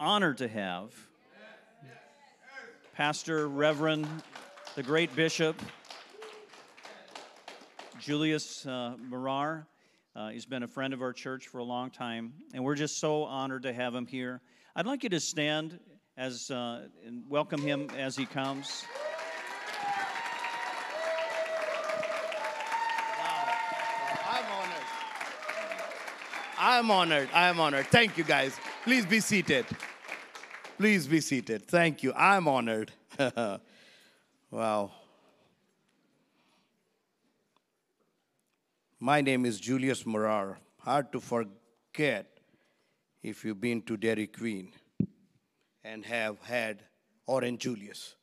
honored to have Pastor Reverend, the great Bishop Julius uh, Morar. Uh, he's been a friend of our church for a long time, and we're just so honored to have him here. I'd like you to stand as uh, and welcome him as he comes. I'm honored. I'm honored. I'm honored. Thank you, guys. Please be seated. Please be seated. Thank you. I'm honored. wow. My name is Julius Morar. Hard to forget if you've been to Dairy Queen and have had Orange Julius.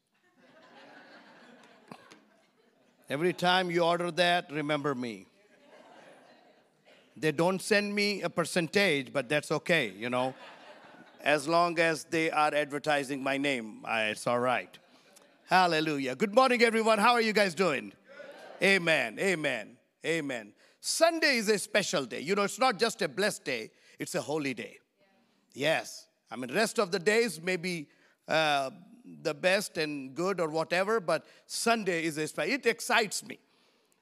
Every time you order that, remember me. They don't send me a percentage, but that's okay, you know. As long as they are advertising my name, it's all right. Hallelujah. Good morning, everyone. How are you guys doing? Amen. Amen. Amen. Sunday is a special day. You know, it's not just a blessed day, it's a holy day. Yes. I mean, rest of the days may be uh, the best and good or whatever, but Sunday is a special. It excites me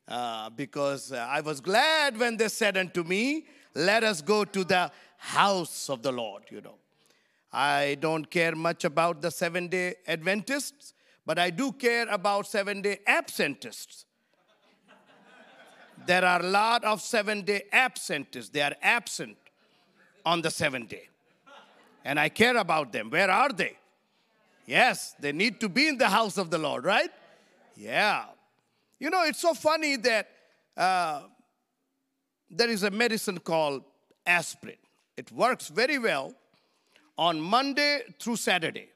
uh, because uh, I was glad when they said unto me, Let us go to the house of the Lord, you know. I don't care much about the seven day Adventists, but I do care about seven day absentists. there are a lot of seven day absentists, they are absent on the seventh day. And I care about them. Where are they? Yes, they need to be in the house of the Lord, right? Yeah. You know, it's so funny that uh, there is a medicine called aspirin. It works very well on Monday through Saturday.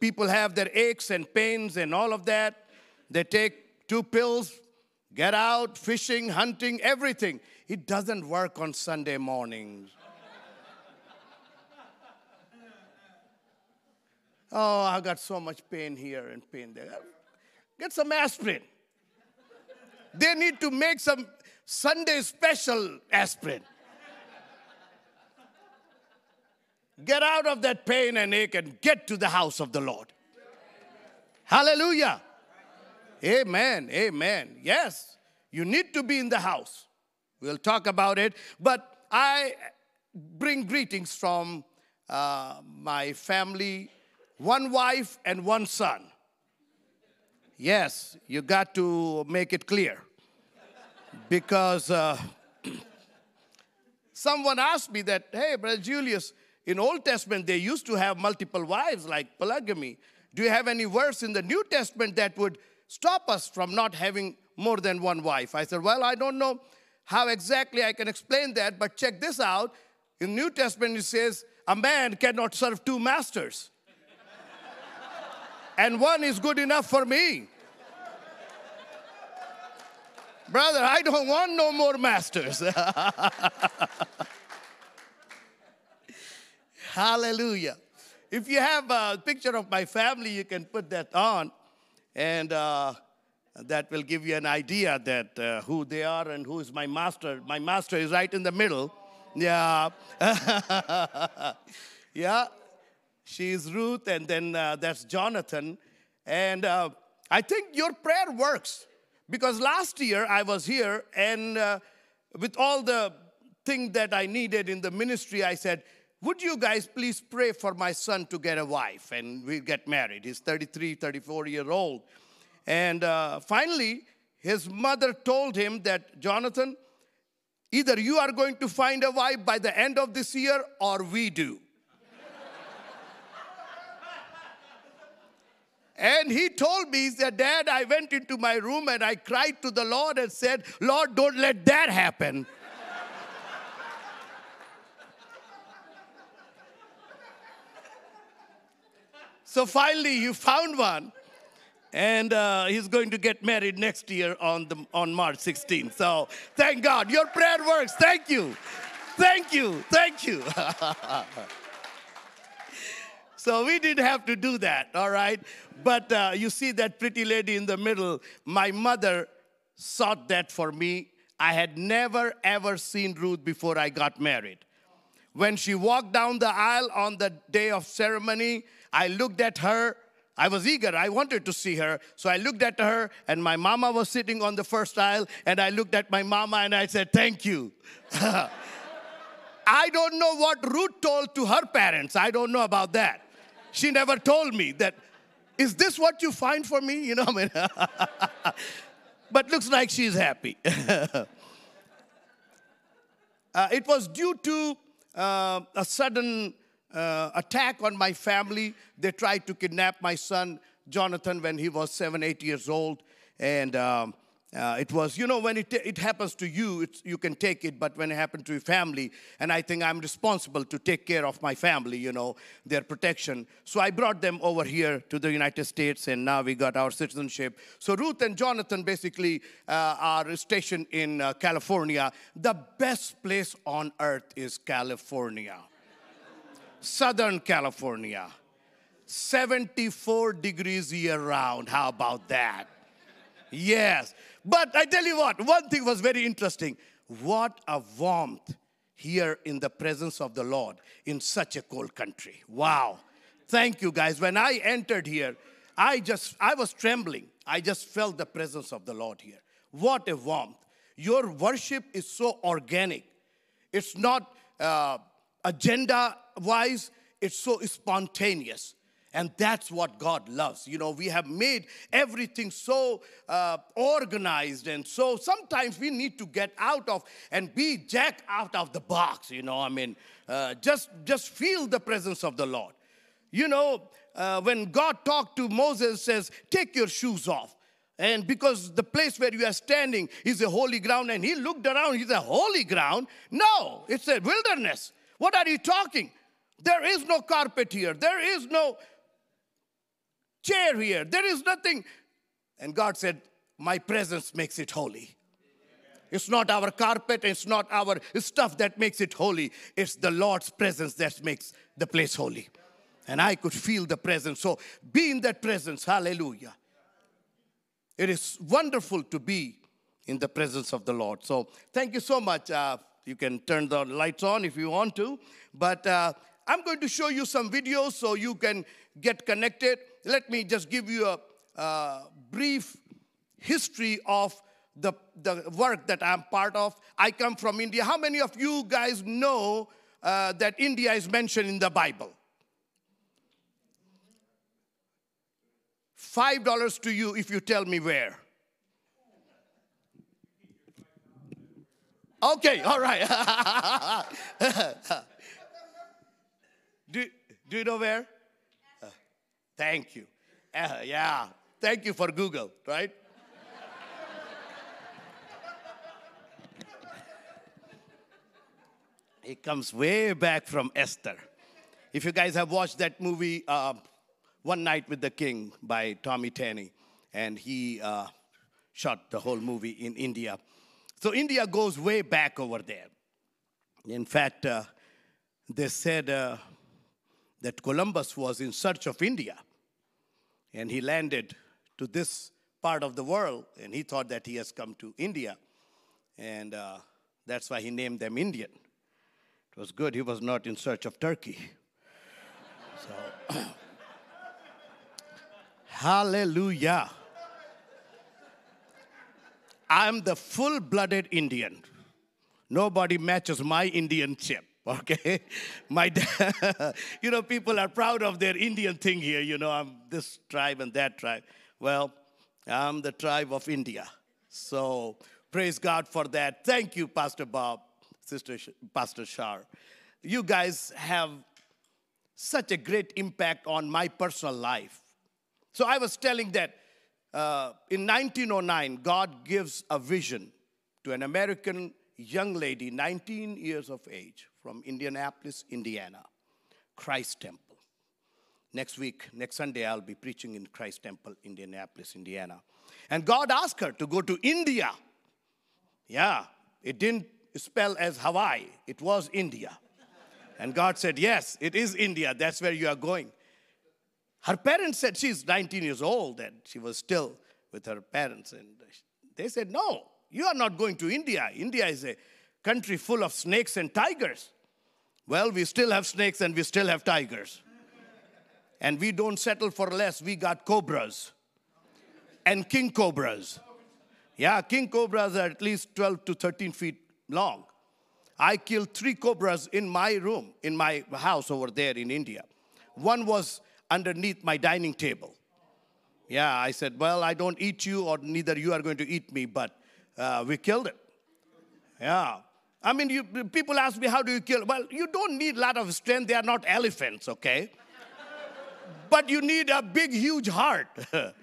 People have their aches and pains and all of that. They take two pills, get out, fishing, hunting, everything. It doesn't work on Sunday mornings. oh, I got so much pain here and pain there. Get some aspirin. They need to make some Sunday special aspirin. Get out of that pain and ache and get to the house of the Lord. Hallelujah. Amen. Amen. Yes, you need to be in the house. We'll talk about it. But I bring greetings from uh, my family, one wife and one son. Yes, you got to make it clear. Because uh, someone asked me that, hey, Brother Julius, in Old Testament they used to have multiple wives like polygamy. Do you have any verse in the New Testament that would stop us from not having more than one wife? I said, well, I don't know how exactly I can explain that, but check this out. In New Testament it says, a man cannot serve two masters. and one is good enough for me. Brother, I don't want no more masters. Hallelujah. If you have a picture of my family, you can put that on, and uh, that will give you an idea that uh, who they are and who is my master. My master is right in the middle. Yeah. yeah. She's Ruth, and then uh, that's Jonathan. And uh, I think your prayer works because last year I was here, and uh, with all the thing that I needed in the ministry, I said, would you guys please pray for my son to get a wife and we get married? He's 33, 34 year old. And uh, finally, his mother told him that, Jonathan, either you are going to find a wife by the end of this year or we do. and he told me, he said, Dad, I went into my room and I cried to the Lord and said, Lord, don't let that happen. So finally, you found one. And uh, he's going to get married next year on, the, on March 16th. So thank God. Your prayer works. Thank you. Thank you. Thank you. so we didn't have to do that, all right? But uh, you see that pretty lady in the middle. My mother sought that for me. I had never, ever seen Ruth before I got married. When she walked down the aisle on the day of ceremony, I looked at her. I was eager. I wanted to see her. So I looked at her, and my mama was sitting on the first aisle, and I looked at my mama and I said, Thank you. I don't know what Ruth told to her parents. I don't know about that. She never told me that, is this what you find for me? You know, I mean, but looks like she's happy. uh, it was due to uh, a sudden uh, attack on my family. They tried to kidnap my son, Jonathan, when he was seven, eight years old. And um, uh, it was, you know, when it, it happens to you, you can take it, but when it happened to your family, and I think I'm responsible to take care of my family, you know, their protection. So I brought them over here to the United States, and now we got our citizenship. So Ruth and Jonathan basically uh, are stationed in uh, California. The best place on earth is California, Southern California. 74 degrees year round. How about that? Yes. But I tell you what, one thing was very interesting. What a warmth here in the presence of the Lord in such a cold country. Wow. Thank you guys. When I entered here, I just I was trembling. I just felt the presence of the Lord here. What a warmth. Your worship is so organic. It's not uh, agenda wise, it's so spontaneous. And that's what God loves. You know, we have made everything so uh, organized, and so sometimes we need to get out of and be jack out of the box. You know, I mean, uh, just just feel the presence of the Lord. You know, uh, when God talked to Moses, says, "Take your shoes off." And because the place where you are standing is a holy ground, and he looked around, he said, Holy ground? No, it's a wilderness. What are you talking? There is no carpet here. There is no chair here. There is nothing. And God said, My presence makes it holy. It's not our carpet, it's not our stuff that makes it holy. It's the Lord's presence that makes the place holy. And I could feel the presence. So be in that presence. Hallelujah. It is wonderful to be in the presence of the Lord. So thank you so much. Uh, you can turn the lights on if you want to. But uh, I'm going to show you some videos so you can get connected let me just give you a, a brief history of the, the work that I'm part of. I come from India. How many of you guys know uh, that India is mentioned in the Bible? Five dollars to you if you tell me where. Okay, all right. do, you know where? Thank you. Uh, yeah. Thank you for Google, right? it comes way back from Esther. If you guys have watched that movie, uh, One Night with the King by Tommy Tenney, and he uh, shot the whole movie in India. So India goes way back over there. In fact, uh, they said uh, that Columbus was in search of India and he landed to this part of the world, and he thought that he has come to India. And uh, that's why he named them Indian. It was good he was not in search of Turkey. So, hallelujah. I'm the full blooded Indian. Nobody matches my Indian chip. Okay, my dad, you know, people are proud of their Indian thing here. You know, I'm this tribe and that tribe. Well, I'm the tribe of India. So praise God for that. Thank you, Pastor Bob, Sister Pastor Shar. You guys have such a great impact on my personal life. So I was telling that uh, in 1909, God gives a vision to an American young lady, 19 years of age, from Indianapolis, Indiana, Christ Temple. Next week, next Sunday, I'll be preaching in Christ Temple, Indianapolis, Indiana. And God asked her to go to India. Yeah, it didn't spell as Hawaii, it was India. And God said, Yes, it is India. That's where you are going. Her parents said she's 19 years old and she was still with her parents. And they said, No, you are not going to India. India is a country full of snakes and tigers. Well, we still have snakes and we still have tigers. And we don't settle for less. We got cobras and king cobras. Yeah, king cobras are at least 12 to 13 feet long. I killed three cobras in my room, in my house over there in India. One was underneath my dining table. Yeah, I said, Well, I don't eat you, or neither you are going to eat me, but uh, we killed it. Yeah. I mean, you, people ask me, How do you kill? Well, you don't need a lot of strength. They are not elephants, okay? but you need a big, huge heart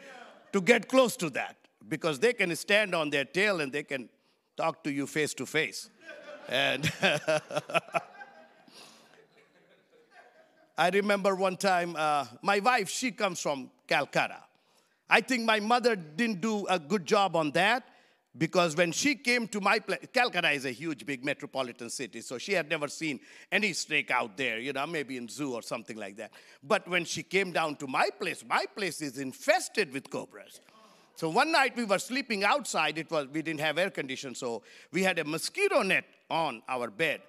to get close to that because they can stand on their tail and they can talk to you face to face. And I remember one time, uh, my wife, she comes from Calcutta. I think my mother didn't do a good job on that because when she came to my place, Calcutta is a huge, big metropolitan city, so she had never seen any snake out there, you know, maybe in zoo or something like that. But when she came down to my place, my place is infested with cobras. So one night we were sleeping outside. It was we didn't have air conditioning, so we had a mosquito net on our bed.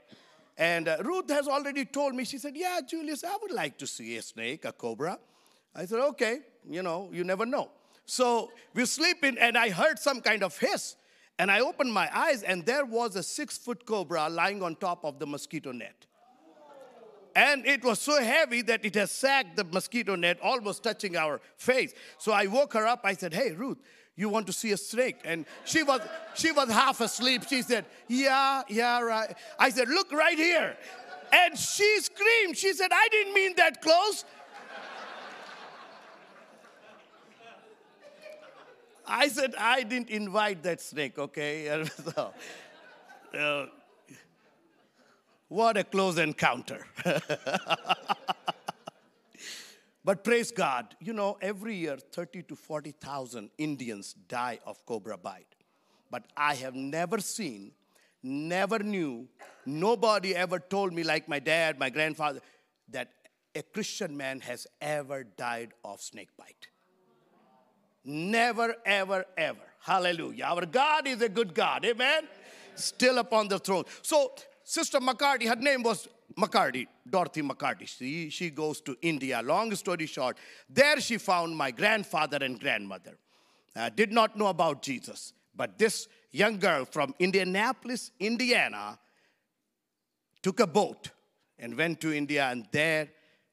And uh, Ruth has already told me. She said, "Yeah, Julius, I would like to see a snake, a cobra." I said, "Okay, you know, you never know." So we're sleeping, and I heard some kind of hiss, and I opened my eyes, and there was a six-foot cobra lying on top of the mosquito net. And it was so heavy that it has sagged the mosquito net, almost touching our face. So I woke her up. I said, Hey, Ruth, you want to see a snake? And she was, she was half asleep. She said, Yeah, yeah, right. I said, Look right here. And she screamed. She said, I didn't mean that close. I said, I didn't invite that snake, okay? so, uh, what a close encounter. but praise God, you know, every year 30 to 40,000 Indians die of cobra bite. But I have never seen, never knew, nobody ever told me, like my dad, my grandfather, that a Christian man has ever died of snake bite. Never, ever, ever. Hallelujah. Our God is a good God. Amen. Still upon the throne. So Sister McCarty, her name was McCarty, Dorothy McCarty. She, she goes to India. Long story short, there she found my grandfather and grandmother. Uh, did not know about Jesus. But this young girl from Indianapolis, Indiana, took a boat and went to India, and there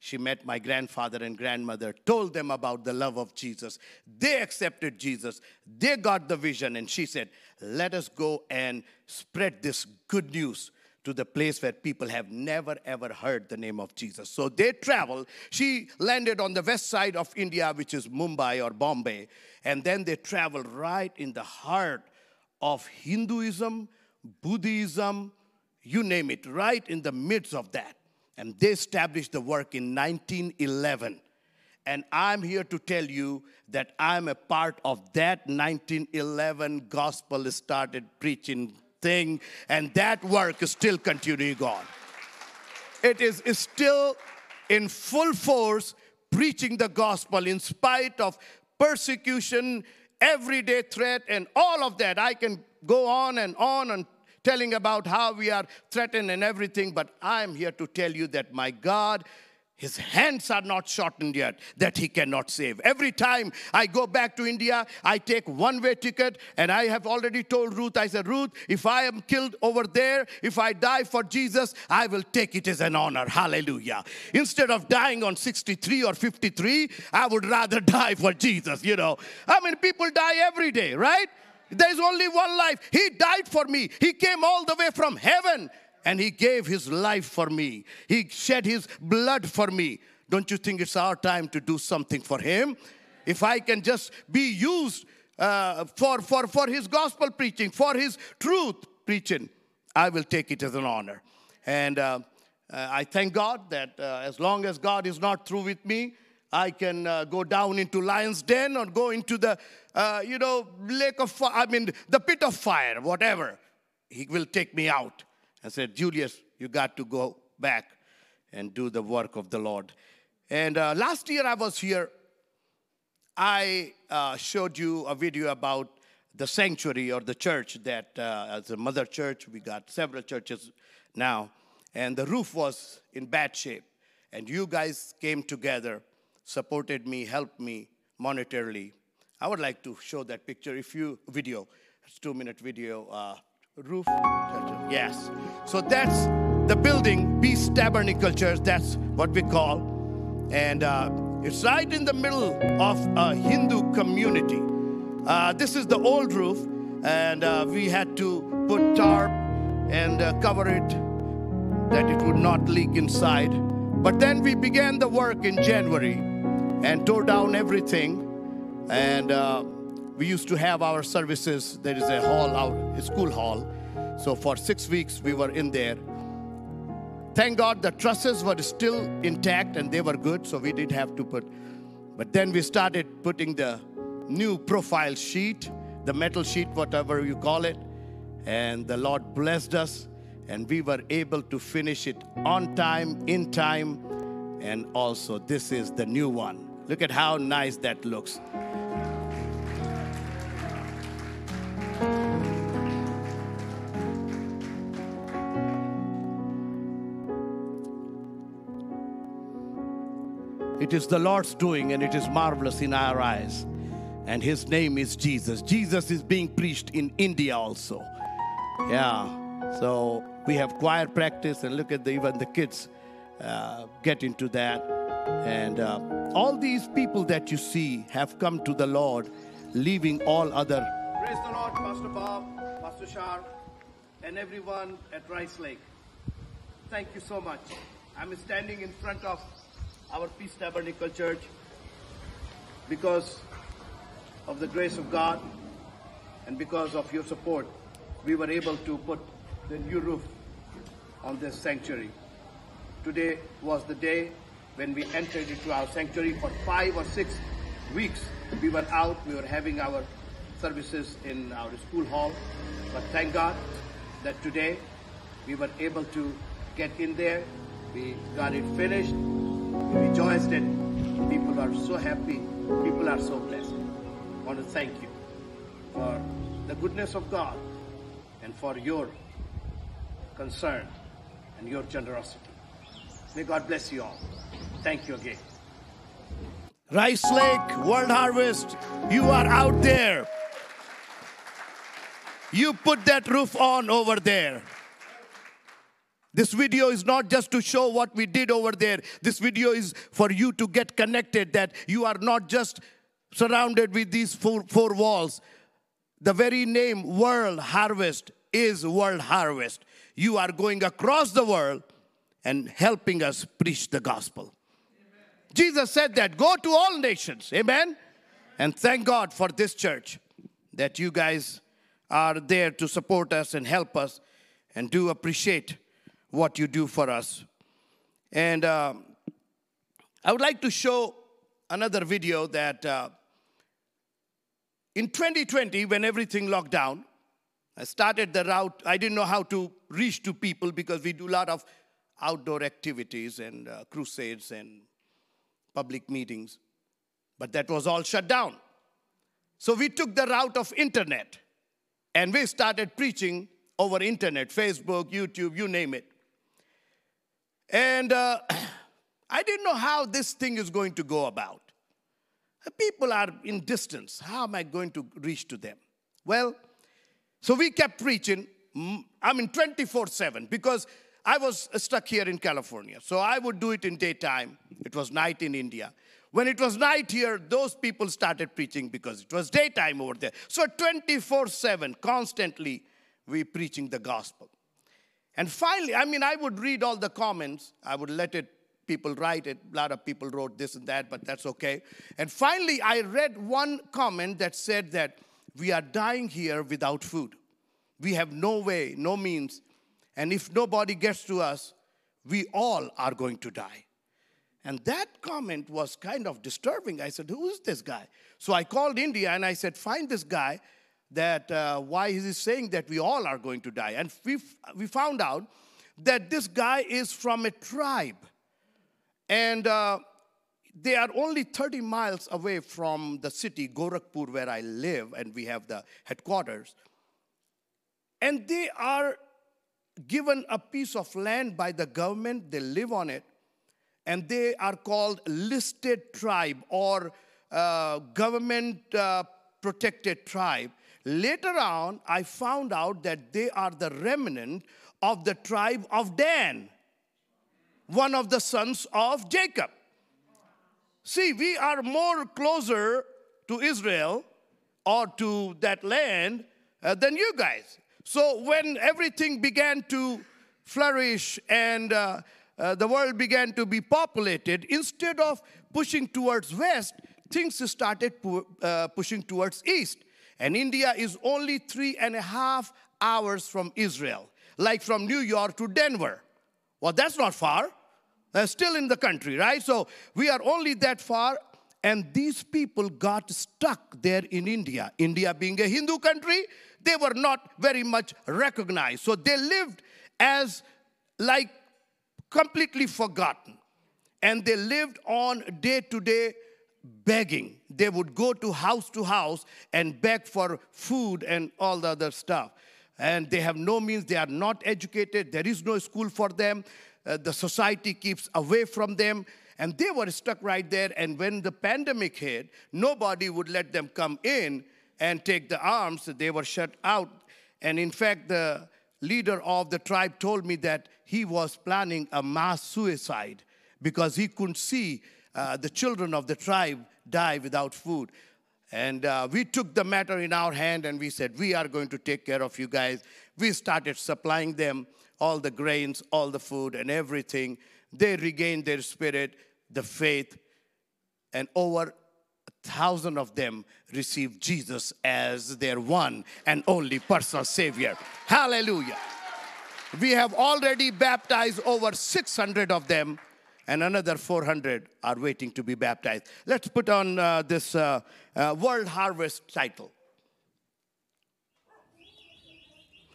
she met my grandfather and grandmother, told them about the love of Jesus. They accepted Jesus. They got the vision, and she said, Let us go and spread this good news to the place where people have never ever heard the name of Jesus. So they traveled. She landed on the west side of India, which is Mumbai or Bombay, and then they traveled right in the heart of Hinduism, Buddhism, you name it, right in the midst of that. And they established the work in 1911. And I'm here to tell you that I'm a part of that 1911 gospel started preaching thing, and that work is still continuing on. It is, still in full force preaching the gospel in spite of persecution, everyday threat, and all of that. I can go on and on and telling about how we are threatened and everything, but I'm here to tell you that my God his hands are not shortened yet that he cannot save. Every time I go back to India, I take one way ticket, and I have already told Ruth, I said, Ruth, if I am killed over there, if I die for Jesus, I will take it as an honor. Hallelujah. Instead of dying on 63 or 53, I would rather die for Jesus, you know. I mean, people die every day, right? There's only one life. He died for me, He came all the way from heaven and he gave his life for me. He shed his blood for me. Don't you think it's our time to do something for him? If I can just be used uh, for, for, for his gospel preaching, for his truth preaching, I will take it as an honor. And uh, uh, I thank God that uh, as long as God is not through with me, I can uh, go down into lion's den or go into the, uh, you know, lake of fire, I mean, the pit of fire, whatever. He will take me out. I said, Julius, you got to go back and do the work of the Lord. And uh, last year I was here. I uh, showed you a video about the sanctuary or the church that, uh, as a mother church, we got several churches now. and the roof was in bad shape. And you guys came together, supported me, helped me monetarily. I would like to show that picture if you video. It's two minute video. Uh, roof. Yes. So that's the building, Peace Tabernacle Church. That's what we call. And uh, it's right in the middle of a Hindu community. Uh, this is the old roof, and uh, we had to put tarp and uh, cover it that it would not leak inside. But then we began the work in January and tore down everything. And uh, we used to have our services. There is a hall, our school hall. So for six weeks we were in there. Thank God the trusses were still intact and they were good, so we did have to put. But then we started putting the new profile sheet, the metal sheet, whatever you call it. And the Lord blessed us, and we were able to finish it on time, in time. And also, this is the new one. Look at how nice that looks. It is the Lord's doing, and it is marvelous in our eyes. And His name is Jesus. Jesus is being preached in India also. Yeah. So we have choir practice, and look at the, even the kids uh, get into that. And uh, all these people that you see have come to the Lord, leaving all other. Praise the Lord, Pastor Bob, Pastor Shar, and everyone at Rice Lake. Thank you so much. I'm standing in front of our Peace Tabernacle Church because of the grace of God and because of your support, we were able to put the new roof on this sanctuary. Today was the day when we entered into our sanctuary for five or six weeks. We were out, we were having our services in our school hall, but thank God that today we were able to get in there. We got it finished We rejoiced it. people are so happy. People are so blessed. I want to thank you for the goodness of God and for your concern and your generosity. May God bless you all. Thank you again. Rice Lake, World Harvest, you are out there. You put that roof on over there. This video is not just to show what we did over there. This video is for you to get connected that you are not just surrounded with these four, four walls. The very name World Harvest is World Harvest. You are going across the world and helping us preach the gospel. Amen. Jesus said that go to all nations. Amen? Amen. And thank God for this church that you guys are there to support us and help us and do appreciate what you do for us. And uh, I would like to show another video that uh, in 2020, when everything locked down, I started the route. I didn't know how to reach to people because we do a lot of outdoor activities and uh, crusades and public meetings. But that was all shut down. So we took the route of internet and we started preaching over internet, Facebook, YouTube, you name it. And uh, I didn't know how this thing is going to go about. People are in distance. How am I going to reach to them? Well, so we kept preaching, I mean, 24 7, because I was uh, stuck here in California. So I would do it in daytime. It was night in India. When it was night here, those people started preaching because it was daytime over there. So 24 7, constantly, we preaching the gospel. And finally, I mean, I would read all the comments. I would let it, people write it. A lot of people wrote this and that, but that's okay. And finally, I read one comment that said that we are dying here without food. We have no way, no means. And if nobody gets to us, we all are going to die. And that comment was kind of disturbing. I said, Who is this guy? So I called India and I said, Find this guy that uh, why is he saying that we all are going to die? And we, we found out that this guy is from a tribe. And uh, they are only 30 miles away from the city, Gorakhpur, where I live, and we have the headquarters. And they are given a piece of land by the government, they live on it, and they are called listed tribe or uh, government uh, protected tribe. Later on, I found out that they are the remnant of the tribe of Dan, one of the sons of Jacob. See, we are more closer to Israel or to that land uh, than you guys. So when everything began to flourish and uh, uh, the world began to be populated, instead of pushing towards west, things started pu- uh, pushing towards east. And India is only three and a half hours from Israel, like from New York to Denver. Well, that's not far. Uh, still in the country, right? So we are only that far. And these people got stuck there in India. India being a Hindu country, they were not very much recognized. So they lived as like completely forgotten. And they lived on day to day begging. They would go to house to house and beg for food and all the other stuff. And they have no means, they are not educated, there is no school for them. Uh, the society keeps away from them and they were stuck right there. And when the pandemic hit, nobody would let them come in and take the arms. They were shut out. And in fact, the leader of the tribe told me that he was planning a mass suicide because he couldn't see uh, the children of the tribe die without food. And uh, we took the matter in our hand and we said, We are going to take care of you guys. We started supplying them all the grains, all the food, and everything. They regained their spirit, the faith, and over thousand of them received Jesus as their one and only personal Savior. Hallelujah. We have already baptized over 600 of them, and another 400 are waiting to be baptized. Let's put on uh, this uh, uh, World Harvest title.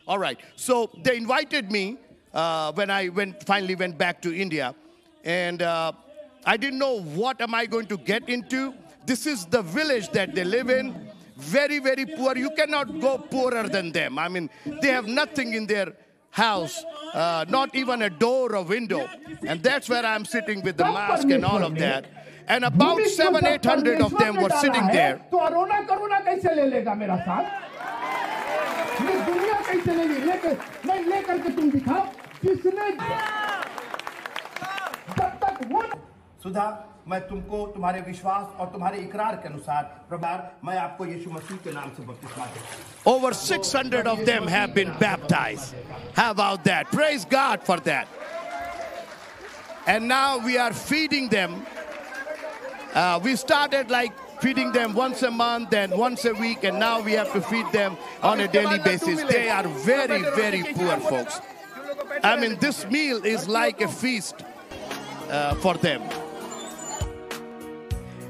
All right, so they invited me uh, when I went, finally went back to India, and uh, I didn't know what am I going to get into. This is the village that they live in. Very, very poor. You cannot go poorer than them. I mean, they have nothing in their house, uh, not even a door or window. And that's where I'm sitting with the mask and all of that. And about seven, eight hundred of them were sitting there. तो अरोना करुणा कैसे ले लेगा मेरा साथ ये दुनिया कैसे ले ली लेकर नहीं लेकर के तुम दिखाओ किसने जब तक वो सुधा मैं तुमको तुम्हारे विश्वास और तुम्हारे इकरार के अनुसार प्रभार मैं आपको यीशु मसीह के नाम से बपतिस्मा देता हूं Over 600 of them have been baptized. How about that? Praise God for that. And now we are feeding them. Uh, we started like feeding them once a month, then once a week, and now we have to feed them on a daily basis. They are very, very poor folks. I mean, this meal is like a feast uh, for them.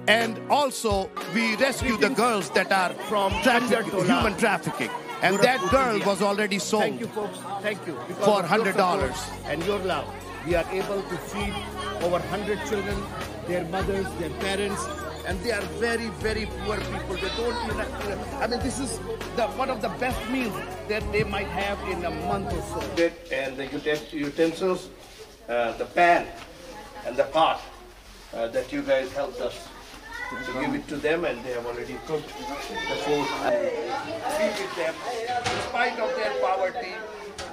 And also, we rescue the girls that are from traffic, human trafficking. And that girl was already sold Thank you, folks. Thank you. Because for hundred dollars. And your love, we are able to feed over 100 children, their mothers, their parents, and they are very, very poor people. They don't even. I mean, this is the one of the best meals that they might have in a month or so. And the utensils, uh, the pan, and the pot uh, that you guys helped us to give it to them, and they have already cooked the food. Feed it them. In spite of their poverty,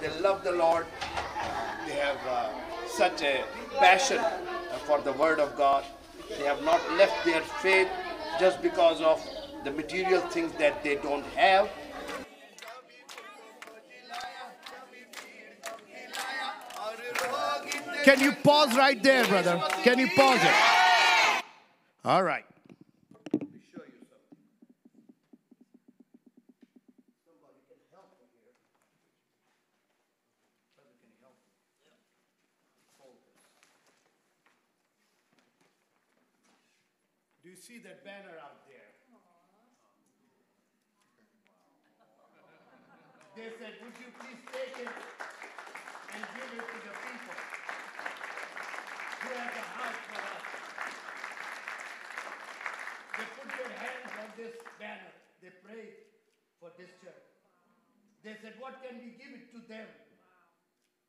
they love the Lord. They have uh, such a passion for the Word of God. They have not left their faith just because of the material things that they don't have. Can you pause right there, brother? Can you pause it? All right. Do you see that banner out there? They said, Would you please take it and give it to the people who have a house for us? They put their hands on this banner. They prayed for this church. They said, What can we give it to them?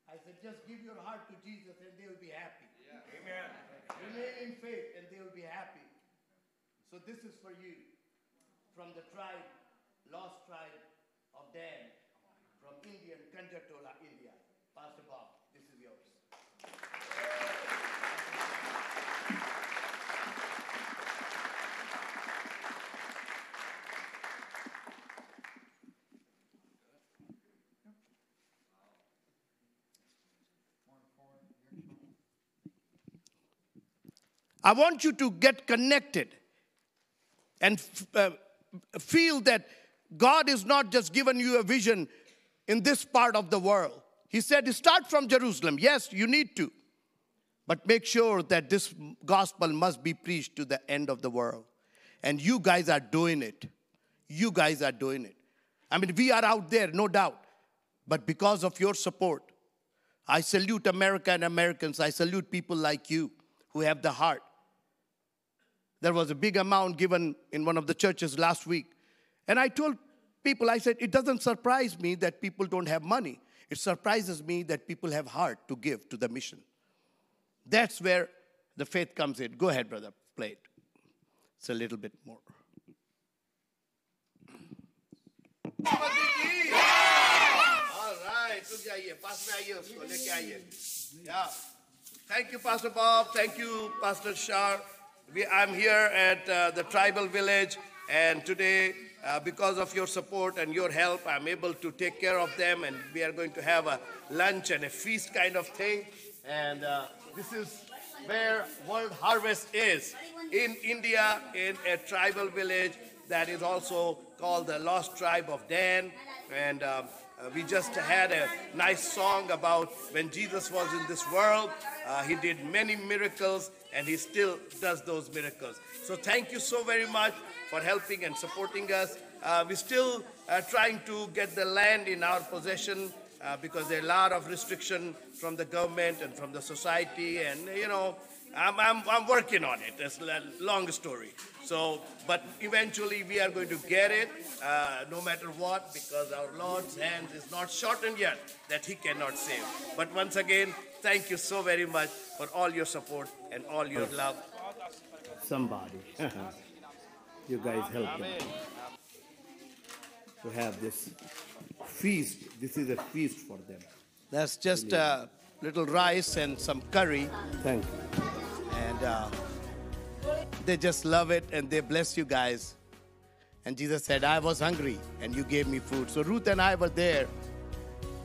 I said, just give your heart to Jesus and they will be happy. Amen. Remain in faith and they will be happy. So this is for you from the tribe, lost tribe of Dan, from Indian, Kanjatola, India. Pastor Bob, this is yours. I want you to get connected and uh, feel that God is not just given you a vision in this part of the world. He said, start from Jerusalem. Yes, you need to. But make sure that this gospel must be preached to the end of the world. And you guys are doing it. You guys are doing it. I mean, we are out there, no doubt. But because of your support, I salute America and Americans. I salute people like you who have the heart. There was a big amount given in one of the churches last week. And I told people, I said, it doesn't surprise me that people don't have money. It surprises me that people have heart to give to the mission. That's where the faith comes in. Go ahead, brother, play it. It's a little bit more. Thank you, Pastor Bob. Thank you, Pastor Shah. We, I'm here at uh, the tribal village, and today, uh, because of your support and your help, I'm able to take care of them, and we are going to have a lunch and a feast kind of thing. And uh, this is where World Harvest is in India, in a tribal village that is also called the Lost Tribe of Dan. And um, uh, we just had a nice song about when Jesus was in this world. Uh, he did many miracles and he still does those miracles. So thank you so very much for helping and supporting us. Uh, we're still uh, trying to get the land in our possession uh, because there are a lot of restriction from the government and from the society and you know I'm, I'm, I'm working on it. It's a long story. So, but eventually we are going to get it, uh, no matter what, because our Lord's hand is not shortened yet that He cannot save. But once again, thank you so very much for all your support and all your love. Somebody, you guys help them to have this feast. This is a feast for them. That's just a little rice and some curry. Thank you. And uh, they just love it and they bless you guys. And Jesus said, I was hungry and you gave me food. So Ruth and I were there.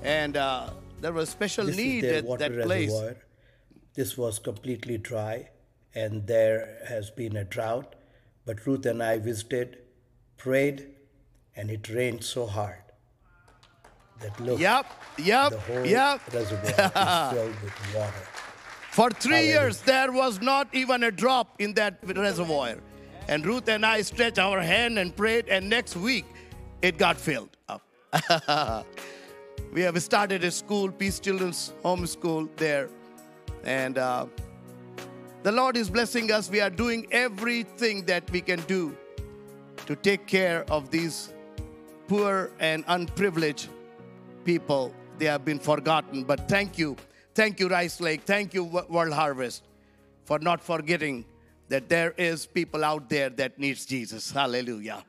And uh, there was special This need at that place. reservoir. This was completely dry, and there has been a drought. But Ruth and I visited, prayed, and it rained so hard that look, Yep, yep, the whole yep. reservoir is filled with water. For three Hallelujah. years, there was not even a drop in that reservoir. And Ruth and I stretched our hand and prayed, and next week, it got filled up. we have started a school, Peace Children's Home School there. And uh, the Lord is blessing us. We are doing everything that we can do to take care of these poor and unprivileged people. They have been forgotten. But thank you. Thank you, Rice Lake. Thank you, World Harvest, for not forgetting that there is people out there that needs Jesus. Hallelujah.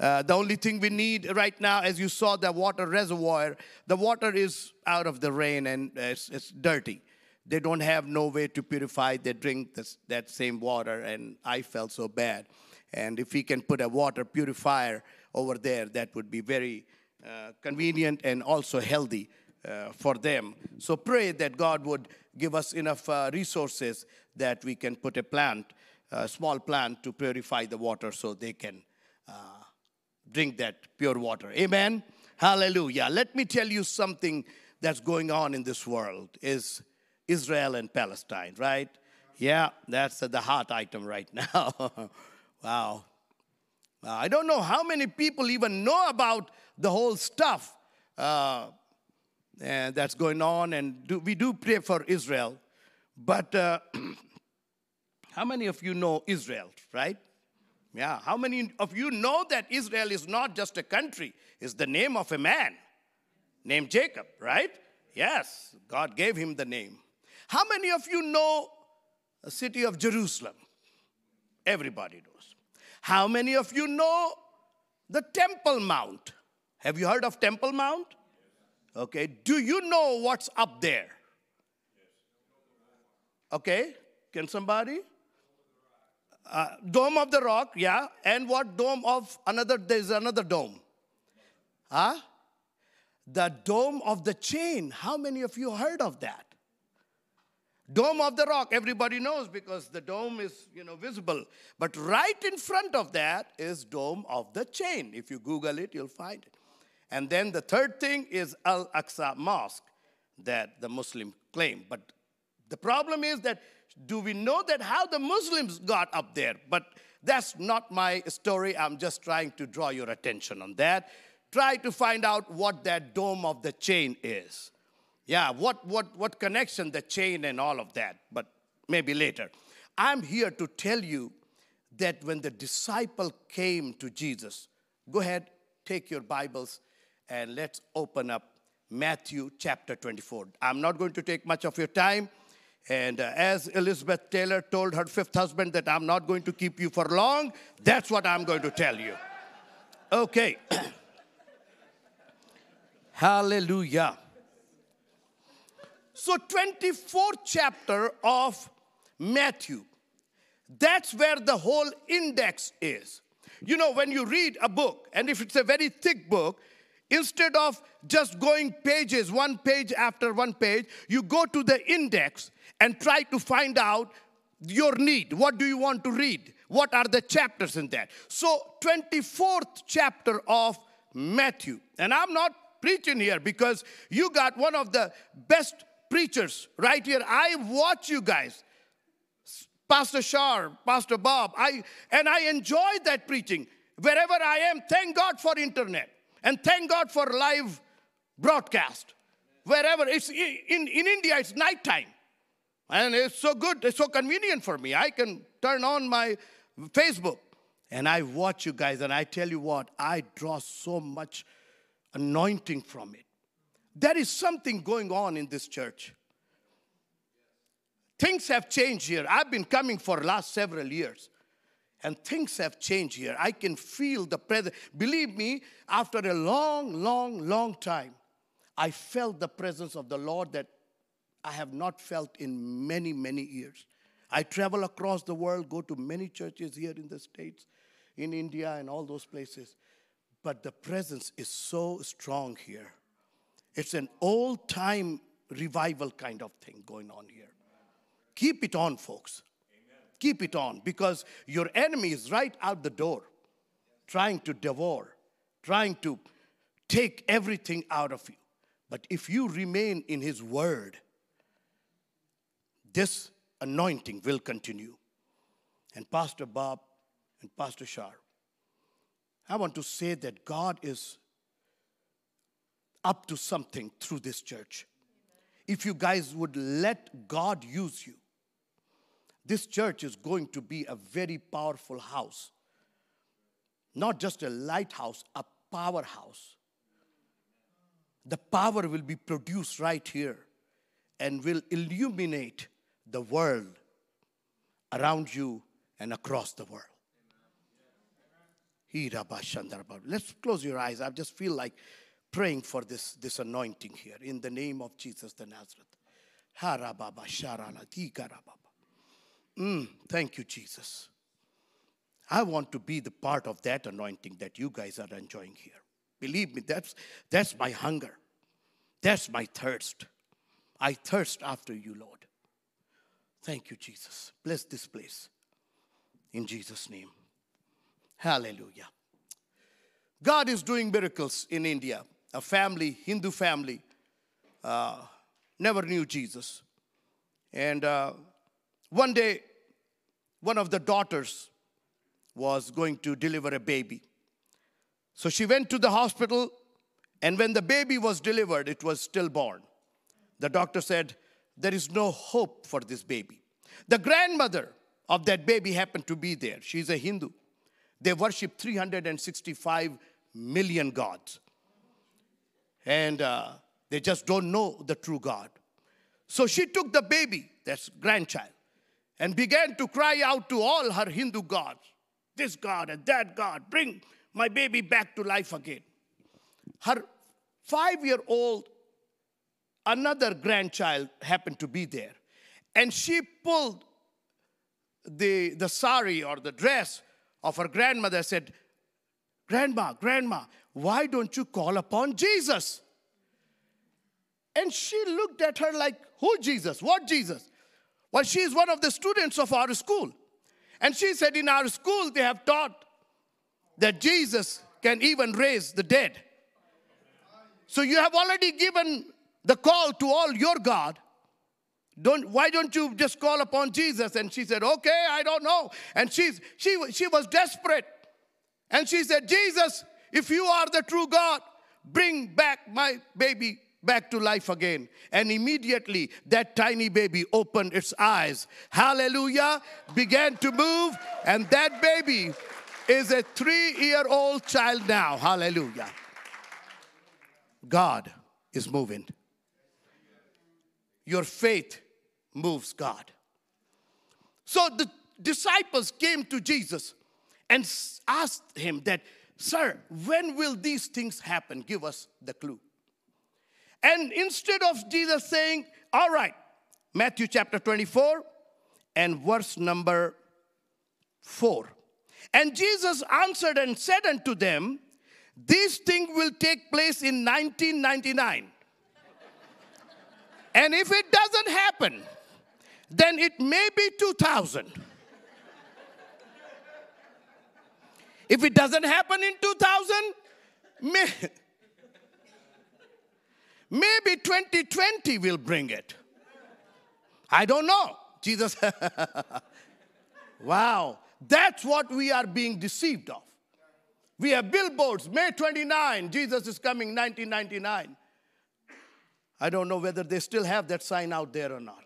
Uh, the only thing we need right now, as you saw the water reservoir, the water is out of the rain and it's, it's dirty. They don't have no way to purify. They drink this, that same water, and I felt so bad. And if we can put a water purifier over there, that would be very uh, convenient and also healthy uh, for them. So pray that God would give us enough uh, resources that we can put a plant, a small plant, to purify the water so they can uh, drink that pure water. Amen. Hallelujah. Let me tell you something that's going on in this world is Israel and Palestine, right? Yeah, that's the hot item right now. wow. Uh, I don't know how many people even know about the whole stuff uh, that's going on, and do, we do pray for Israel. But uh, how many of you know Israel, right? Yeah, how many of you know that Israel is not just a country, it's the name of a man named Jacob, right? Yes, God gave him the name. How many of you know the city of Jerusalem? Everybody knows. How many of you know the Temple Mount? Have you heard of Temple Mount? Okay, do you know what's up there? Okay, can somebody? Uh, dome of the rock, yeah. And what dome of another? There's another dome. Huh? The dome of the chain. How many of you heard of that? Dome of the rock, everybody knows because the dome is, you know, visible. But right in front of that is dome of the chain. If you Google it, you'll find it. And then the third thing is Al Aqsa Mosque that the Muslim claim. But the problem is that do we know that how the Muslims got up there? But that's not my story. I'm just trying to draw your attention on that. Try to find out what that dome of the chain is. Yeah, what, what, what connection, the chain and all of that, but maybe later. I'm here to tell you that when the disciple came to Jesus, go ahead, take your Bibles, and let's open up Matthew chapter 24. I'm not going to take much of your time. And uh, as Elizabeth Taylor told her fifth husband that I'm not going to keep you for long, that's what I'm going to tell you. Okay. Hallelujah. So 24th chapter of Matthew. That's where the whole index is. You know, when you read a book, and if it's a very thick book, instead of just going pages, one page after one page, you go to the index and try to find out your need. What do you want to read? What are the chapters in that? So, 24th chapter of Matthew. And I'm not preaching here because you got one of the best preachers right here. I watch you guys. Pastor Shar, Pastor Bob, I and I enjoy that preaching. Wherever I am, thank God for internet and thank God for live broadcast. Wherever it's in, in India, it's nighttime. And it's so good, it's so convenient for me. I can turn on my Facebook and I watch you guys, and I tell you what, I draw so much anointing from it. There is something going on in this church. Things have changed here. I've been coming for last several years. And things have changed here. I can feel the presence. Believe me, after a long, long, long time, I felt the presence of the Lord that I have not felt in many, many years. I travel across the world, go to many churches here in the States, in India, and all those places. But the presence is so strong here. It's an old time revival kind of thing going on here. Keep it on, folks. Amen. Keep it on because your enemy is right out the door, trying to devour, trying to take everything out of you. But if you remain in his word, this anointing will continue. And Pastor Bob and Pastor Shar, I want to say that God is up to something through this church. If you guys would let God use you, this church is going to be a very powerful house. Not just a lighthouse, a powerhouse. The power will be produced right here and will illuminate the world around you and across the world. Let's close your eyes. I just feel like praying for this, this anointing here in the name of Jesus the Nazareth. Mm, thank you, Jesus. I want to be the part of that anointing that you guys are enjoying here. Believe me, that's, that's my hunger. That's my thirst. I thirst after you, Lord. Thank you, Jesus. Bless this place. In Jesus' name. Hallelujah. God is doing miracles in India. A family, Hindu family, uh, never knew Jesus. And uh, one day, one of the daughters was going to deliver a baby. So she went to the hospital, and when the baby was delivered, it was stillborn. The doctor said, There is no hope for this baby. The grandmother of that baby happened to be there. She's a Hindu. They worship 365 million gods. And uh, They just don't know the true God. So she took the baby, that's grandchild, and began to cry out to all her Hindu gods this God and that God, bring my baby back to life again. Her five year old, another grandchild happened to be there, and she pulled the, the sari or the dress of her grandmother said, Grandma, Grandma, why don't you call upon Jesus? And she looked at her like, Who Jesus? What Jesus? Well, she is one of the students of our school. And she said, In our school, they have taught that Jesus can even raise the dead. So you have already given the call to all your God. Don't, why don't you just call upon Jesus? And she said, Okay, I don't know. And she's, she, she was desperate. And she said, Jesus, if you are the true God, bring back my baby back to life again. And immediately that tiny baby opened its eyes. Hallelujah. Began to move. And that baby is a three year old child now. Hallelujah. God is moving. Your faith moves God. So the disciples came to Jesus and asked him that, Sir, when will these things happen? Give us the clue. And instead of Jesus saying, All right, Matthew chapter 24 and verse number 4. And Jesus answered and said unto them, These things will take place in 1999. and if it doesn't happen, then it may be 2000. If it doesn't happen in 2000, may, maybe 2020 will bring it. I don't know. Jesus, wow, that's what we are being deceived of. We have billboards, May 29, Jesus is coming, 1999. I don't know whether they still have that sign out there or not.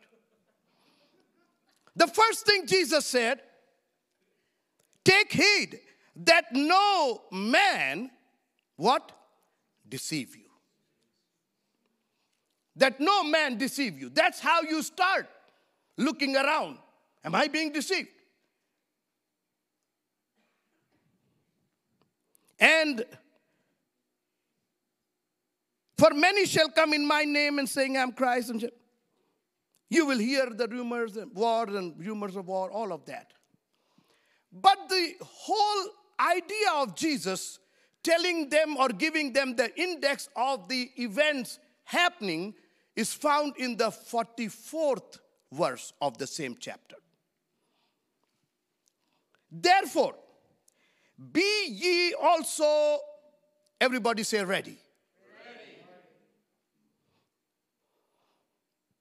The first thing Jesus said, take heed that no man what? Deceive you. That no man deceive you. That's how you start looking around. Am i being deceived? And for many shall come in my name and saying i'm christ and you will hear the rumors and war and rumors of war all of that. But the whole idea of Jesus telling them or giving them the index of the events happening is found in the 44th verse of the same chapter. Therefore, be ye also, everybody say ready. ready.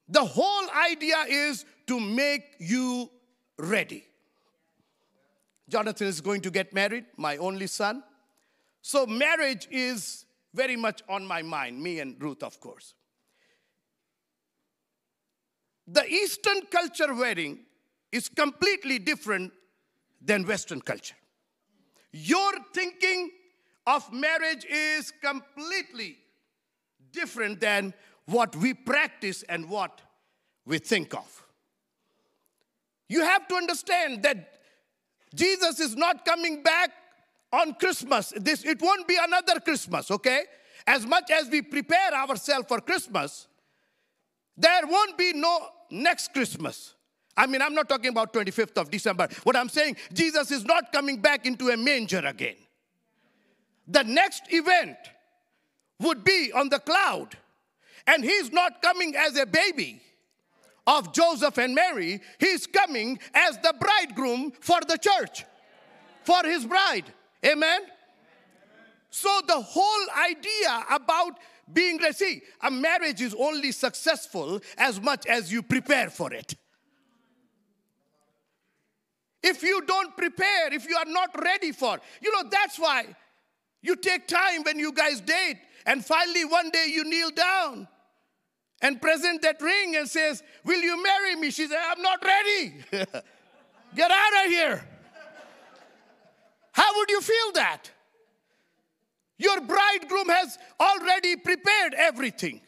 The whole idea is to make you ready. Jonathan is going to get married, my only son. So, marriage is very much on my mind, me and Ruth, of course. The Eastern culture wedding is completely different than Western culture. Your thinking of marriage is completely different than what we practice and what we think of. You have to understand that Jesus is not coming back on Christmas. This it won't be another Christmas, okay? As much as we prepare ourselves for Christmas, there won't be no next Christmas. I mean, I'm not talking about 25th of December. What I'm saying, Jesus is not coming back into a manger again. The next event would be on the cloud, and he's not coming as a baby of Joseph and Mary, he's coming as the bridegroom for the church, for his bride. Amen? So the whole idea about being, see, a marriage is only successful as much as you prepare for it. If you don't prepare, if you are not ready for, you know, that's why you take time when you guys date, and finally one day you kneel down and present that ring and says, Will you marry me? She said, I'm not ready. Get out of here. How would you feel that? Your bridegroom has already prepared everything.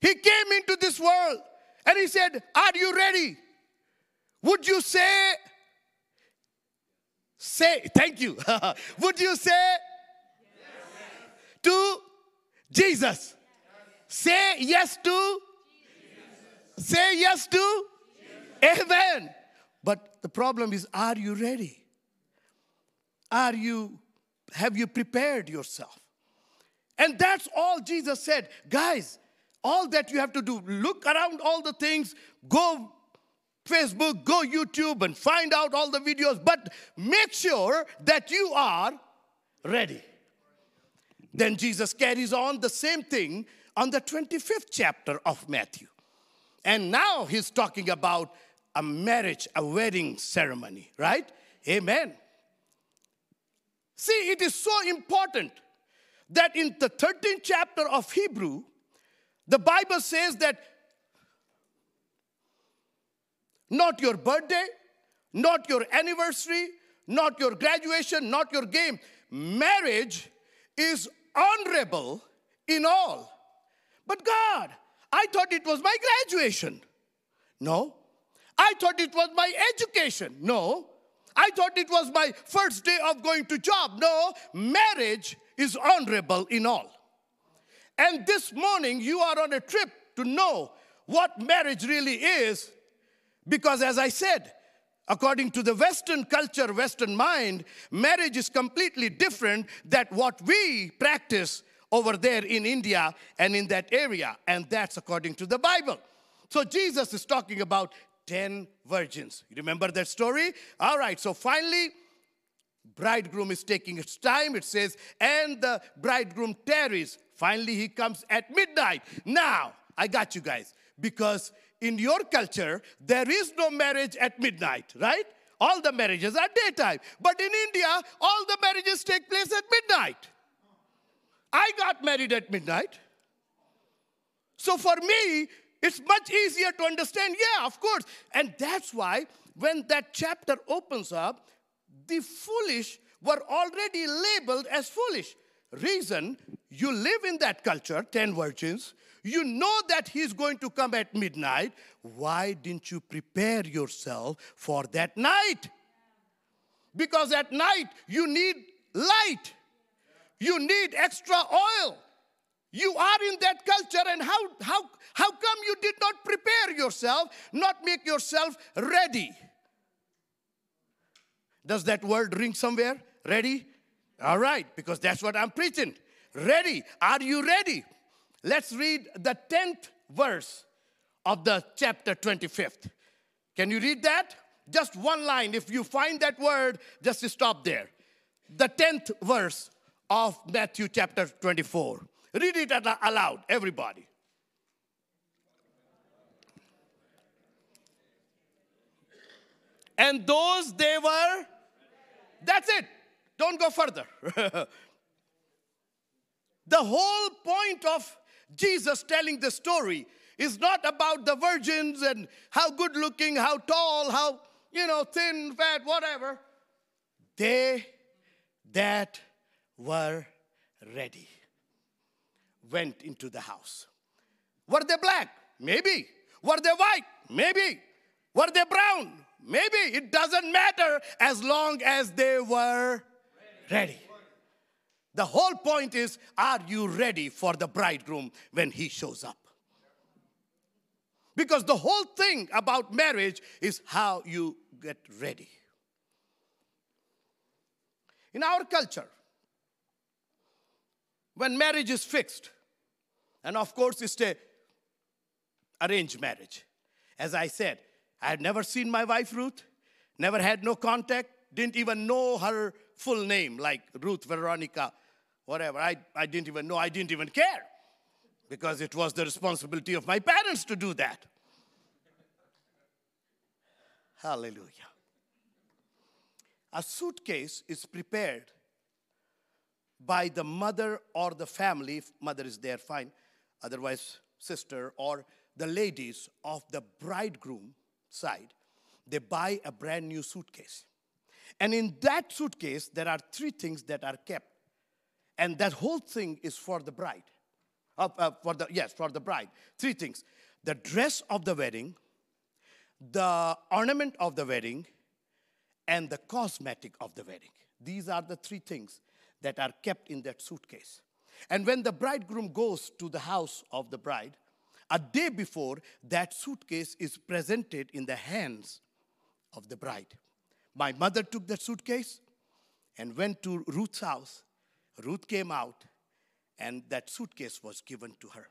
He came into this world and he said, Are you ready? Would you say, say, thank you. Would you say to Jesus? Say yes to? Say yes to? Amen. But the problem is, are you ready? Are you, have you prepared yourself? And that's all Jesus said. Guys, all that you have to do, look around all the things, go Facebook, go YouTube and find out all the videos, but make sure that you are ready. Then Jesus carries on the same thing on the 25th chapter of Matthew. And now he's talking about a marriage, a wedding ceremony, right? Amen. See, it is so important that in the 13th chapter of Hebrew, the Bible says that not your birthday, not your anniversary, not your graduation, not your game. Marriage is honorable in all. But God, I thought it was my graduation. No. I thought it was my education. No. I thought it was my first day of going to job. No. Marriage is honorable in all. And this morning you are on a trip to know what marriage really is because as I said, according to the Western culture, Western mind, marriage is completely different than what we practice over there in India and in that area. And that's according to the Bible. So Jesus is talking about 10 virgins. You remember that story? All right, so finally, bridegroom is taking its time. It says, and the bridegroom tarries. Finally, he comes at midnight. Now, I got you guys. Because in your culture, there is no marriage at midnight, right? All the marriages are daytime. But in India, all the marriages take place at midnight. I got married at midnight. So for me, it's much easier to understand. Yeah, of course. And that's why when that chapter opens up, the foolish were already labeled as foolish. Reason you live in that culture, 10 virgins, you know that he's going to come at midnight. Why didn't you prepare yourself for that night? Because at night you need light. You need extra oil. You are in that culture, and how, how, how come you did not prepare yourself, not make yourself ready? Does that word ring somewhere? Ready? All right, because that's what I'm preaching. Ready. Are you ready? Let's read the 10th verse of the chapter 25th. Can you read that? Just one line. If you find that word, just stop there. The 10th verse of Matthew chapter 24. Read it aloud, everybody. And those they were, that's it. Don't go further. the whole point of Jesus telling the story is not about the virgins and how good looking, how tall, how, you know, thin, fat, whatever. They that were ready went into the house. Were they black? Maybe. Were they white? Maybe. Were they brown? Maybe. It doesn't matter as long as they were ready. The whole point is are you ready for the bridegroom when he shows up? Because the whole thing about marriage is how you get ready. In our culture, when marriage is fixed, and of course it's a arranged marriage. As I said, I had never seen my wife Ruth, never had no contact, didn't even know her full name, like Ruth Veronica, whatever. I, I didn't even know, I didn't even care because it was the responsibility of my parents to do that. Hallelujah. A suitcase is prepared by the mother or the family, if mother is there, fine, otherwise, sister or the ladies of the bridegroom side, they buy a brand new suitcase. And in that suitcase, there are three things that are kept. And that whole thing is for the bride. uh, uh, for the yes, for the bride. Three things: the dress of the wedding, the ornament of the wedding, and the cosmetic of the wedding. These are the three things that are kept in that suitcase. And when the bridegroom goes to the house of the bride, a day before, that suitcase is presented in the hands of the bride. My mother took that suitcase and went to Ruth's house. Ruth came out, and that suitcase was given to her.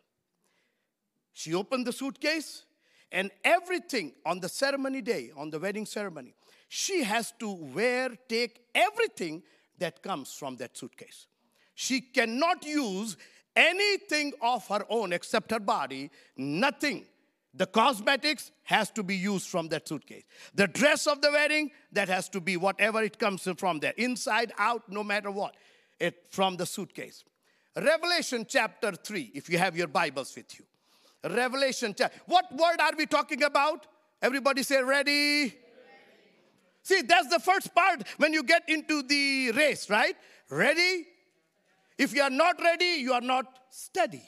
She opened the suitcase, and everything on the ceremony day, on the wedding ceremony, she has to wear, take everything that comes from that suitcase. She cannot use anything of her own except her body, nothing. The cosmetics has to be used from that suitcase. The dress of the wedding, that has to be whatever it comes from there, inside, out, no matter what, it from the suitcase. Revelation chapter 3, if you have your Bibles with you. Revelation chapter. What word are we talking about? Everybody say ready. See, that's the first part when you get into the race, right? Ready, if you are not ready, you are not steady.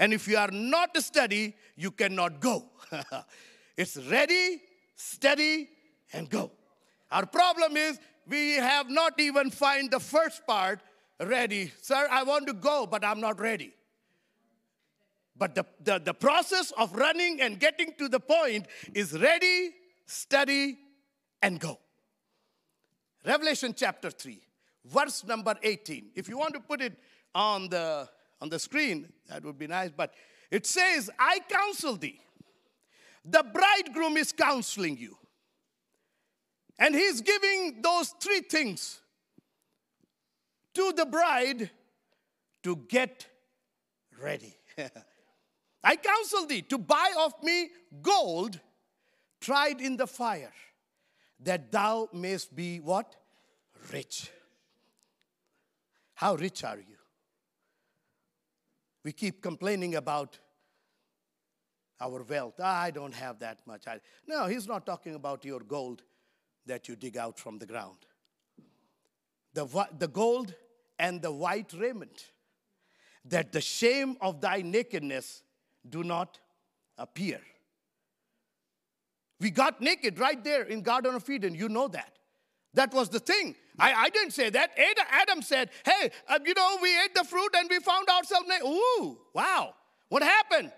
And if you are not steady, you cannot go. it's ready, steady, and go. Our problem is we have not even find the first part ready. Sir, I want to go, but I'm not ready. But the, the, the process of running and getting to the point is ready, steady, and go. Revelation chapter 3 verse number 18. If you want to put it on the, on the screen, that would be nice. But it says, I counsel thee. The bridegroom is counseling you. And he's giving those three things to the bride to get ready. I counsel thee to buy of me gold tried in the fire, that thou mayst be what? Rich. How rich are you? We keep complaining about our wealth. Ah, I don't have that much. I, no, he's not talking about your gold that you dig out from the ground. The, the gold and the white raiment, that the shame of thy nakedness do not appear. We got naked right there in Garden of Eden. You know that. That was the thing. I, I didn't say that. Adam said, hey, uh, you know, we ate the fruit and we found ourselves naked. Ooh, wow. What happened?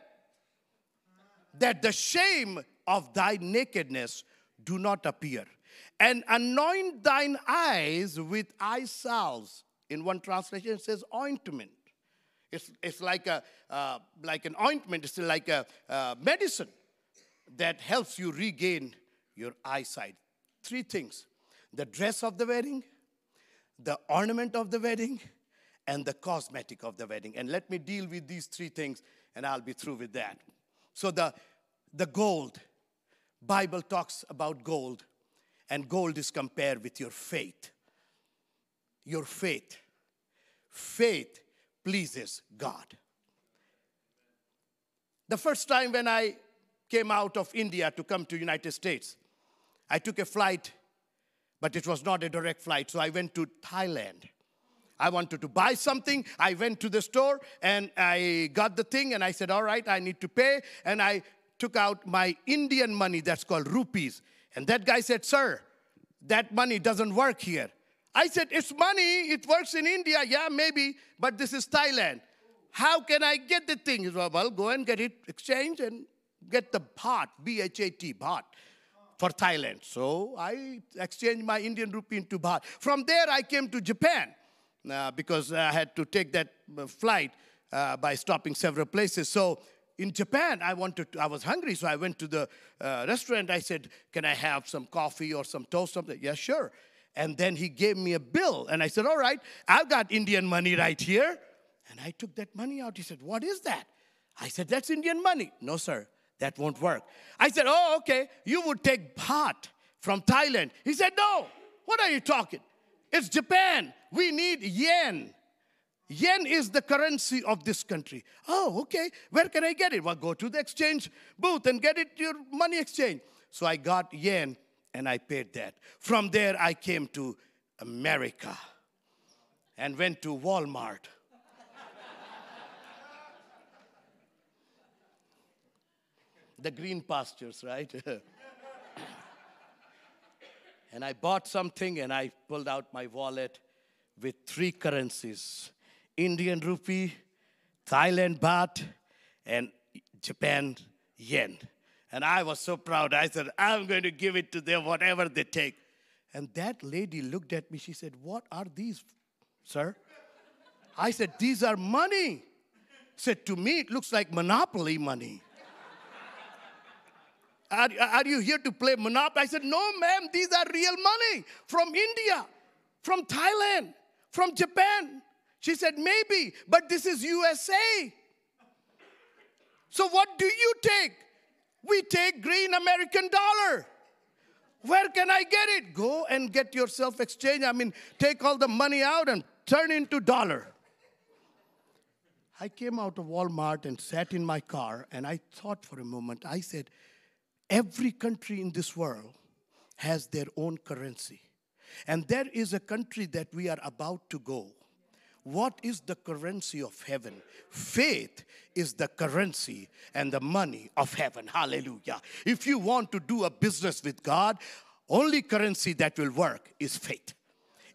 That the shame of thy nakedness do not appear. And anoint thine eyes with eye salves. In one translation, it says ointment. It's, it's like, a, uh, like an ointment, it's like a uh, medicine that helps you regain your eyesight. Three things the dress of the wedding, the ornament of the wedding, and the cosmetic of the wedding. And let me deal with these three things, and I'll be through with that. So the, the gold, Bible talks about gold, and gold is compared with your faith. Your faith. Faith pleases God. The first time when I came out of India to come to United States, I took a flight but it was not a direct flight. So I went to Thailand. I wanted to buy something. I went to the store and I got the thing and I said, All right, I need to pay. And I took out my Indian money that's called rupees. And that guy said, Sir, that money doesn't work here. I said, It's money. It works in India. Yeah, maybe, but this is Thailand. How can I get the thing? He said, Well, go and get it exchanged and get the baht, B H A T, baht for Thailand. So I exchanged my Indian rupee into baht. From there, I came to Japan uh, because I had to take that uh, flight uh, by stopping several places. So in Japan, I wanted to, I was hungry, so I went to the uh, restaurant. I said, Can I have some coffee or some toast? Something? Yeah, sure. And then he gave me a bill. And I said, All right, I've got Indian money right here. And I took that money out. He said, What is that? I said, That's Indian money. No, sir. That won't work. I said, Oh, okay. You would take baht from Thailand. He said, No. What are you talking? It's Japan. We need yen. Yen is the currency of this country. Oh, okay. Where can I get it? Well, go to the exchange booth and get it your money exchange. So I got yen and I paid that. From there, I came to America and went to Walmart the green pastures, right? and I bought something and I pulled out my wallet with three currencies Indian rupee, Thailand baht, and Japan yen. And I was so proud. I said, I'm going to give it to them, whatever they take. And that lady looked at me. She said, What are these, sir? I said, These are money. Said, To me, it looks like monopoly money. Are, are you here to play Monopoly? I said, No, ma'am, these are real money from India, from Thailand, from Japan. She said, Maybe, but this is USA. So what do you take? We take green American dollar. Where can I get it? Go and get yourself exchange. I mean, take all the money out and turn into dollar. I came out of Walmart and sat in my car and I thought for a moment. I said, every country in this world has their own currency. And there is a country that we are about to go. What is the currency of heaven? Faith is the currency and the money of heaven. Hallelujah. If you want to do a business with God, only currency that will work is faith.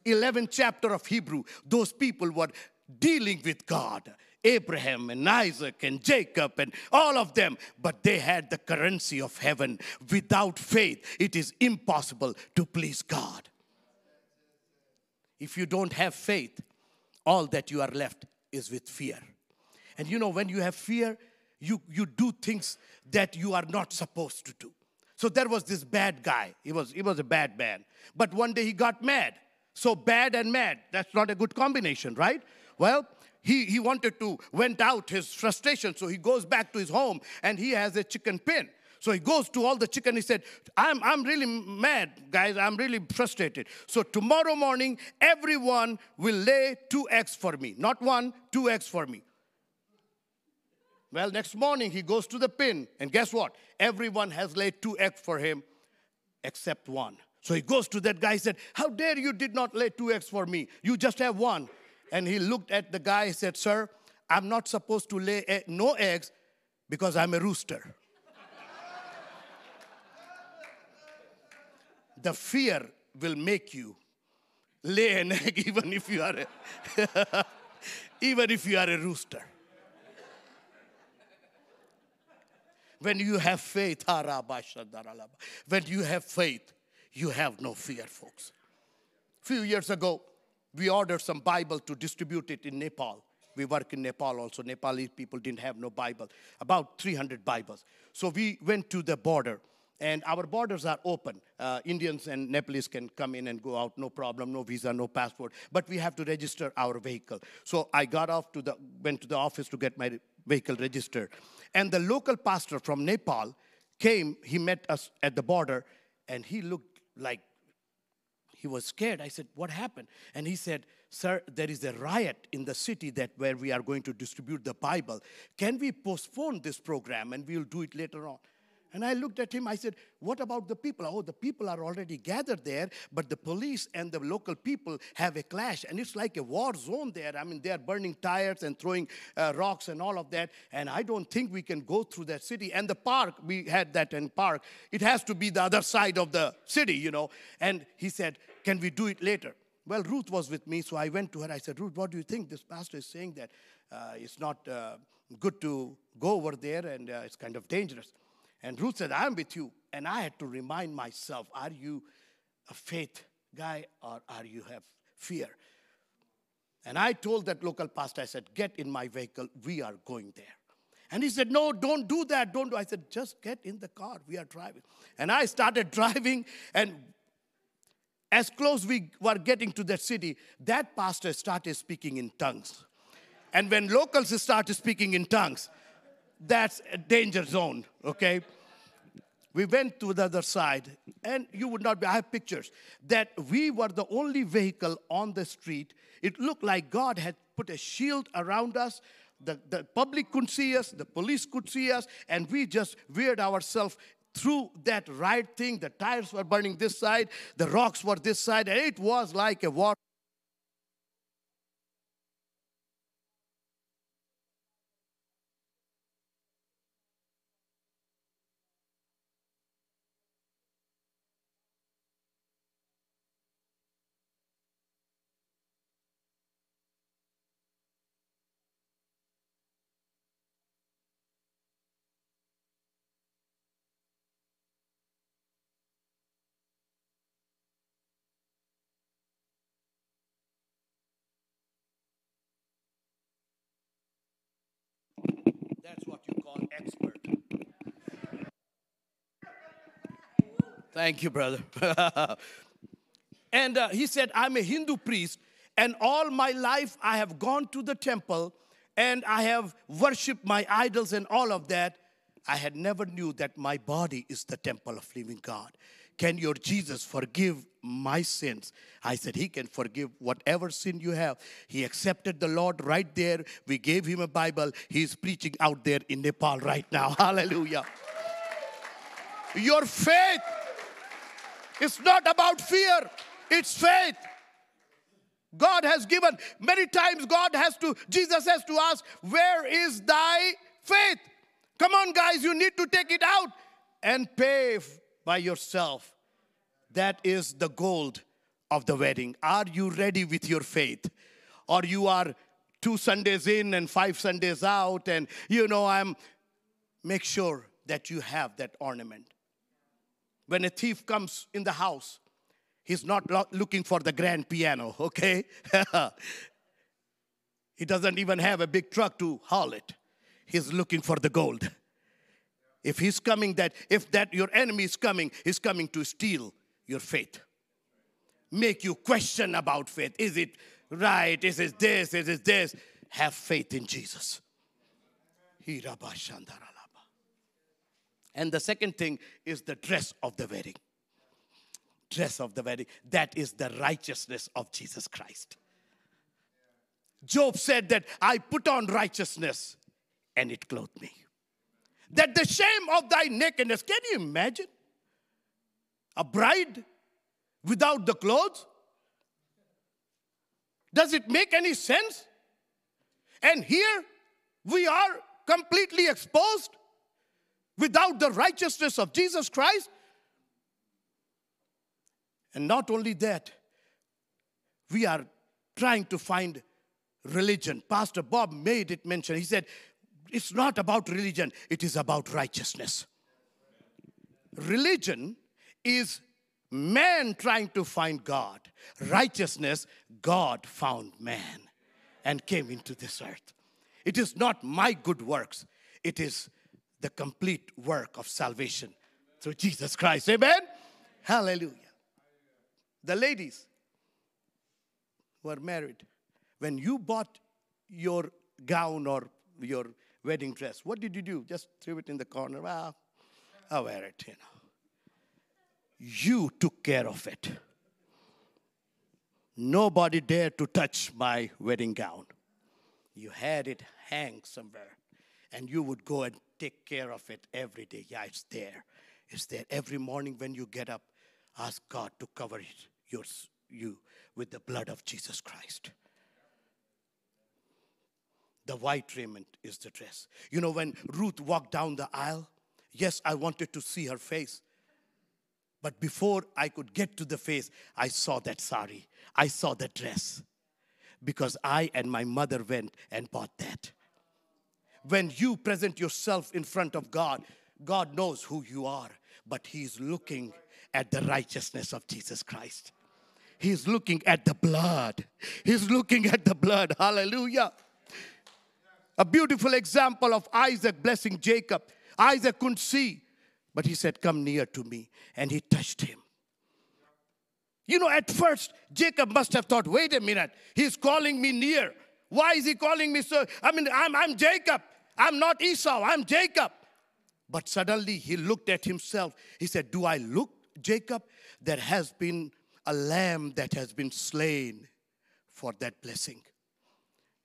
11th chapter of Hebrew, those people were dealing with God. Abraham and Isaac and Jacob and all of them, but they had the currency of heaven. Without faith, it is impossible to please God. If you don't have faith, all that you are left is with fear. And you know, when you have fear, you, you do things that you are not supposed to do. So there was this bad guy. He was, he was a bad man. But one day he got mad. So bad and mad, that's not a good combination, right? Well, he, he wanted to vent out his frustration. So he goes back to his home and he has a chicken pen. So he goes to all the chicken. He said, I'm, I'm really mad, guys. I'm really frustrated. So tomorrow morning, everyone will lay two eggs for me. Not one, two eggs for me. Well, next morning, he goes to the pin. And guess what? Everyone has laid two eggs for him except one. So he goes to that guy. He said, How dare you did not lay two eggs for me? You just have one. And he looked at the guy and said, Sir, I'm not supposed to lay no eggs because I'm a rooster. the fear will make you lay an egg even if you are a even if you are a rooster. When you have faith, when you have faith, you have no fear, folks. Few years ago, we ordered some Bible to distribute it in Nepal. We work in Nepal also. Nepali people didn't have no Bible, about 300 Bibles. So we went to the border and our borders are open. Uh, Indians and Nepalese can come in and go out, no problem, no visa, no passport. But we have to register our vehicle. So I got off to the, went to the office to get my vehicle registered. And the local pastor from Nepal came, he met us at the border, and he looked like he was scared. I said, What happened? And he said, Sir, there is a riot in the city that where we are going to distribute the Bible. Can we postpone this program and we'll do it later on? And I looked at him, I said, What about the people? Oh, the people are already gathered there, but the police and the local people have a clash, and it's like a war zone there. I mean, they're burning tires and throwing uh, rocks and all of that, and I don't think we can go through that city. And the park, we had that in park, it has to be the other side of the city, you know. And he said, Can we do it later? Well, Ruth was with me, so I went to her. I said, Ruth, what do you think? This pastor is saying that uh, it's not uh, good to go over there and uh, it's kind of dangerous. And Ruth said, I'm with you. And I had to remind myself, are you a faith guy or are you have fear? And I told that local pastor, I said, get in my vehicle. We are going there. And he said, No, don't do that. Don't do. I said, Just get in the car. We are driving. And I started driving, and as close we were getting to that city, that pastor started speaking in tongues. And when locals started speaking in tongues, that's a danger zone, okay? We went to the other side, and you would not be, I have pictures, that we were the only vehicle on the street. It looked like God had put a shield around us. The, the public could see us, the police could see us, and we just veered ourselves through that right thing. The tires were burning this side, the rocks were this side, and it was like a war. That's what you call expert. Thank you, brother. and uh, he said, I'm a Hindu priest, and all my life I have gone to the temple and I have worshiped my idols and all of that. I had never knew that my body is the temple of living God. Can your Jesus forgive my sins? I said, He can forgive whatever sin you have. He accepted the Lord right there. We gave him a Bible. He's preaching out there in Nepal right now. Hallelujah. Your faith is not about fear, it's faith. God has given, many times God has to, Jesus has to ask, Where is thy faith? Come on, guys, you need to take it out and pay by yourself. That is the gold of the wedding. Are you ready with your faith? Or you are two Sundays in and five Sundays out, and you know, I'm make sure that you have that ornament. When a thief comes in the house, he's not lo- looking for the grand piano, okay? he doesn't even have a big truck to haul it. He's looking for the gold. If he's coming that if that your enemy is coming, he's coming to steal your faith. Make you question about faith. Is it right? Is it this? Is it this? Have faith in Jesus. And the second thing is the dress of the wedding. Dress of the wedding. That is the righteousness of Jesus Christ. Job said that I put on righteousness and it clothed me. That the shame of thy nakedness, can you imagine? A bride without the clothes? Does it make any sense? And here we are completely exposed without the righteousness of Jesus Christ. And not only that, we are trying to find religion. Pastor Bob made it mention. He said, It's not about religion, it is about righteousness. Religion is man trying to find God, righteousness, God found man and came into this earth. It is not my good works, it is the complete work of salvation through Jesus Christ. Amen? Hallelujah. The ladies who are married, when you bought your gown or your wedding dress, what did you do? Just threw it in the corner. Well, I'll wear it, you know. You took care of it. Nobody dared to touch my wedding gown. You had it hang somewhere, and you would go and take care of it every day. Yeah, it's there. It's there. Every morning when you get up, ask God to cover it, yours, you with the blood of Jesus Christ. The white raiment is the dress. You know, when Ruth walked down the aisle, yes, I wanted to see her face. But before I could get to the face, I saw that sari. I saw that dress. Because I and my mother went and bought that. When you present yourself in front of God, God knows who you are, but He's looking at the righteousness of Jesus Christ. He's looking at the blood. He's looking at the blood. Hallelujah. A beautiful example of Isaac blessing Jacob. Isaac couldn't see, but he said, Come near to me. And he touched him. You know, at first, Jacob must have thought, Wait a minute, he's calling me near. Why is he calling me so? I mean, I'm, I'm Jacob. I'm not Esau. I'm Jacob. But suddenly he looked at himself. He said, Do I look, Jacob? There has been a lamb that has been slain for that blessing.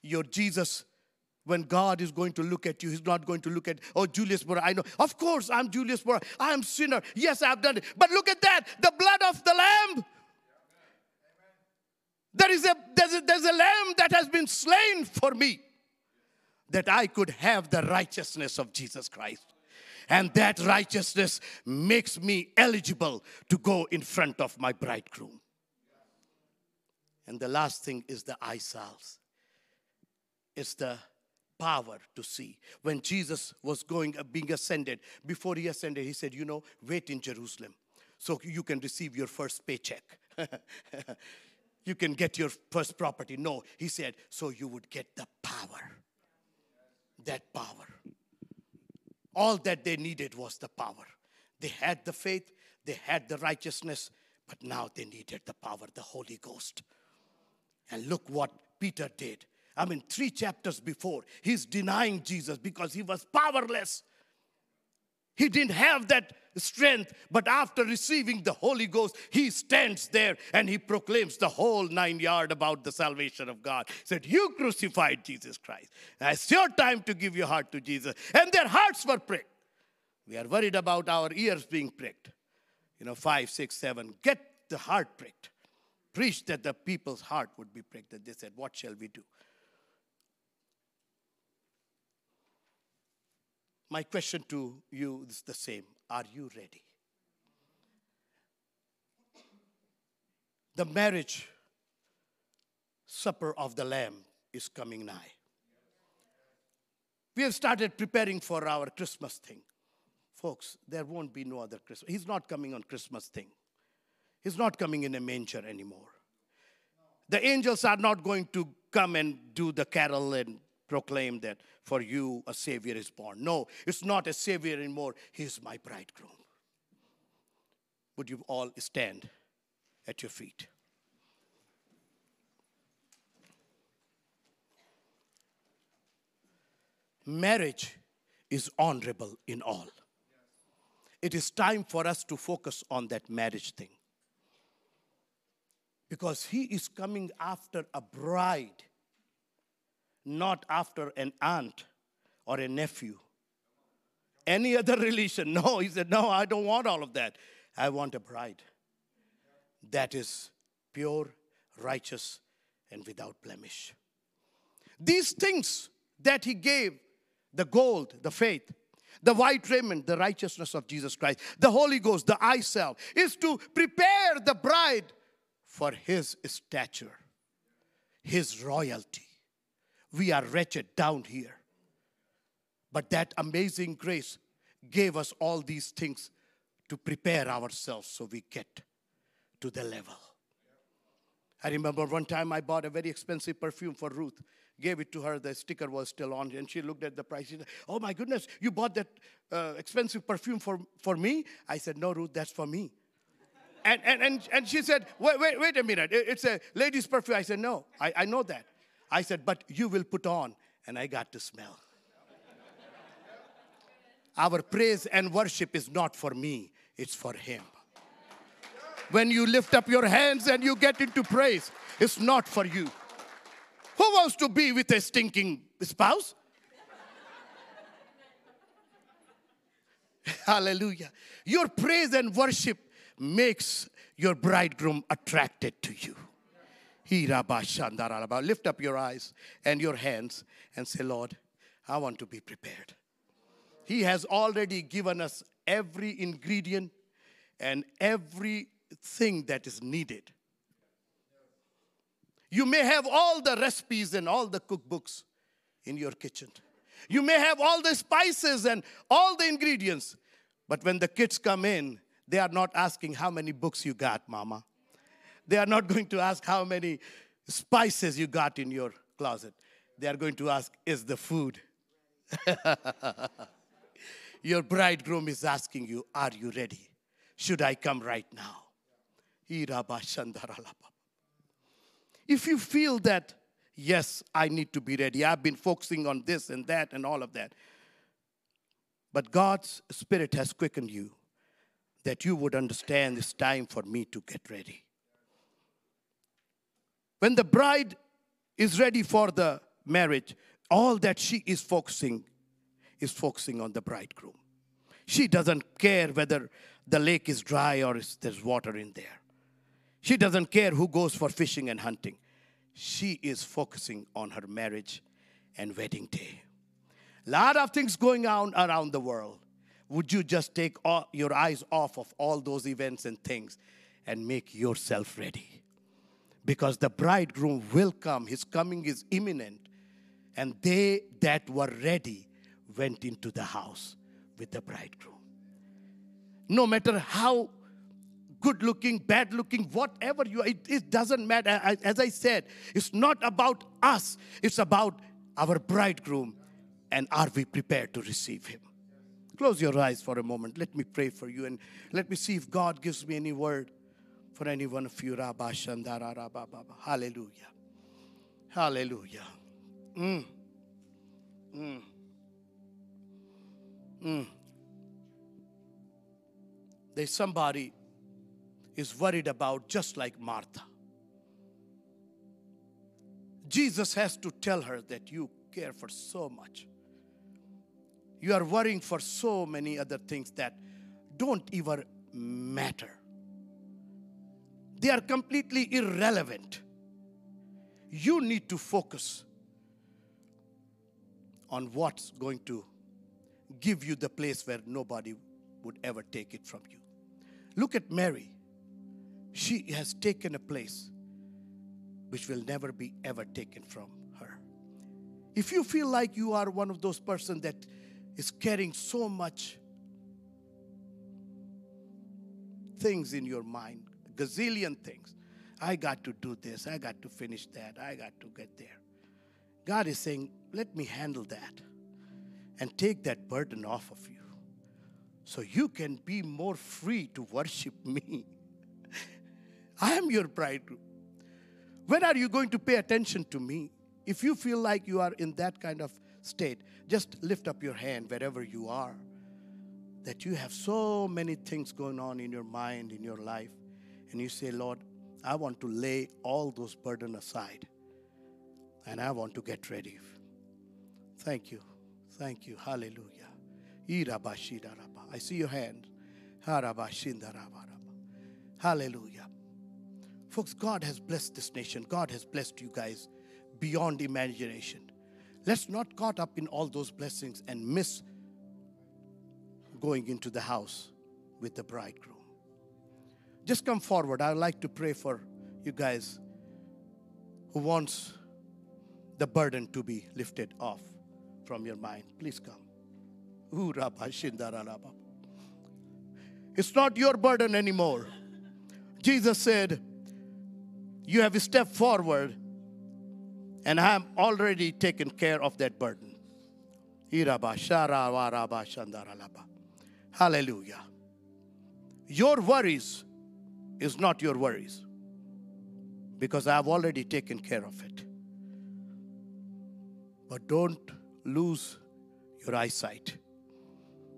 Your Jesus when God is going to look at you, He's not going to look at, oh, Julius Morar, I know. Of course, I'm Julius Morar. I am sinner. Yes, I've done it. But look at that the blood of the Lamb. There is a there's, a there's a lamb that has been slain for me that I could have the righteousness of Jesus Christ. And that righteousness makes me eligible to go in front of my bridegroom. And the last thing is the eye salves. It's the power to see. When Jesus was going, uh, being ascended, before he ascended, he said, You know, wait in Jerusalem so you can receive your first paycheck. you can get your first property. No, he said, so you would get the power. That power. All that they needed was the power. They had the faith, they had the righteousness, but now they needed the power, the Holy Ghost. And look what Peter did. I mean, three chapters before, he's denying Jesus because he was powerless. He didn't have that strength, but after receiving the Holy Ghost, he stands there and he proclaims the whole nine yard about the salvation of God. He said, You crucified Jesus Christ. Now it's your time to give your heart to Jesus. And their hearts were pricked. We are worried about our ears being pricked. You know, five, six, seven. Get the heart pricked. Preach that the people's heart would be pricked. And they said, What shall we do? My question to you is the same Are you ready? The marriage supper of the Lamb is coming nigh. We have started preparing for our Christmas thing. Folks, there won't be no other Christmas. He's not coming on Christmas thing. He's not coming in a manger anymore. The angels are not going to come and do the carol and proclaim that for you a Savior is born. No, it's not a Savior anymore. He is my bridegroom. Would you all stand at your feet? Marriage is honorable in all. It is time for us to focus on that marriage thing. Because he is coming after a bride not after an aunt or a nephew. Any other relation. No, he said, No, I don't want all of that. I want a bride that is pure, righteous, and without blemish. These things that he gave the gold, the faith, the white raiment, the righteousness of Jesus Christ, the Holy Ghost, the eye salve, is to prepare the bride for his stature, his royalty we are wretched down here. But that amazing grace gave us all these things to prepare ourselves so we get to the level. I remember one time I bought a very expensive perfume for Ruth, gave it to her, the sticker was still on, and she looked at the price. She said, Oh my goodness, you bought that uh, expensive perfume for, for me? I said, No, Ruth, that's for me. and, and, and, and she said, wait, wait, wait a minute, it's a lady's perfume. I said, No, I, I know that. I said, But you will put on. And I got to smell. Our praise and worship is not for me, it's for Him. When you lift up your hands and you get into praise, it's not for you. Who wants to be with a stinking spouse? Hallelujah. Your praise and worship makes your bridegroom attracted to you. Lift up your eyes and your hands and say, Lord, I want to be prepared. He has already given us every ingredient and everything that is needed. You may have all the recipes and all the cookbooks in your kitchen. You may have all the spices and all the ingredients. But when the kids come in, they are not asking how many books you got, mama. They are not going to ask how many spices you got in your closet. They are going to ask, Is the food? your bridegroom is asking you, Are you ready? Should I come right now? If you feel that, yes, I need to be ready, I've been focusing on this and that and all of that, but God's Spirit has quickened you that you would understand it's time for me to get ready. When the bride is ready for the marriage, all that she is focusing is focusing on the bridegroom. She doesn't care whether the lake is dry or there's water in there. She doesn't care who goes for fishing and hunting. She is focusing on her marriage and wedding day. A lot of things going on around the world. Would you just take all, your eyes off of all those events and things and make yourself ready? Because the bridegroom will come. His coming is imminent. And they that were ready went into the house with the bridegroom. No matter how good looking, bad looking, whatever you are, it, it doesn't matter. As I said, it's not about us, it's about our bridegroom and are we prepared to receive him? Close your eyes for a moment. Let me pray for you and let me see if God gives me any word for any one of you. Hallelujah. Hallelujah. Mm. Mm. Mm. There's somebody is worried about just like Martha. Jesus has to tell her that you care for so much. You are worrying for so many other things that don't even matter. They are completely irrelevant. You need to focus on what's going to give you the place where nobody would ever take it from you. Look at Mary. She has taken a place which will never be ever taken from her. If you feel like you are one of those persons that is carrying so much things in your mind, gazillion things. I got to do this, I got to finish that, I got to get there. God is saying, let me handle that and take that burden off of you so you can be more free to worship me. I am your bridegroom. When are you going to pay attention to me? If you feel like you are in that kind of state, just lift up your hand wherever you are. That you have so many things going on in your mind, in your life, and you say, Lord, I want to lay all those burdens aside and I want to get ready. Thank you. Thank you. Hallelujah. I see your hand. Hallelujah. Folks, God has blessed this nation. God has blessed you guys beyond imagination. Let's not caught up in all those blessings and miss going into the house with the bridegroom. Just come forward. I'd like to pray for you guys who wants the burden to be lifted off from your mind. Please come. It's not your burden anymore. Jesus said, You have stepped forward, and I have already taken care of that burden. Hallelujah. Your worries is not your worries because I have already taken care of it. But don't lose your eyesight.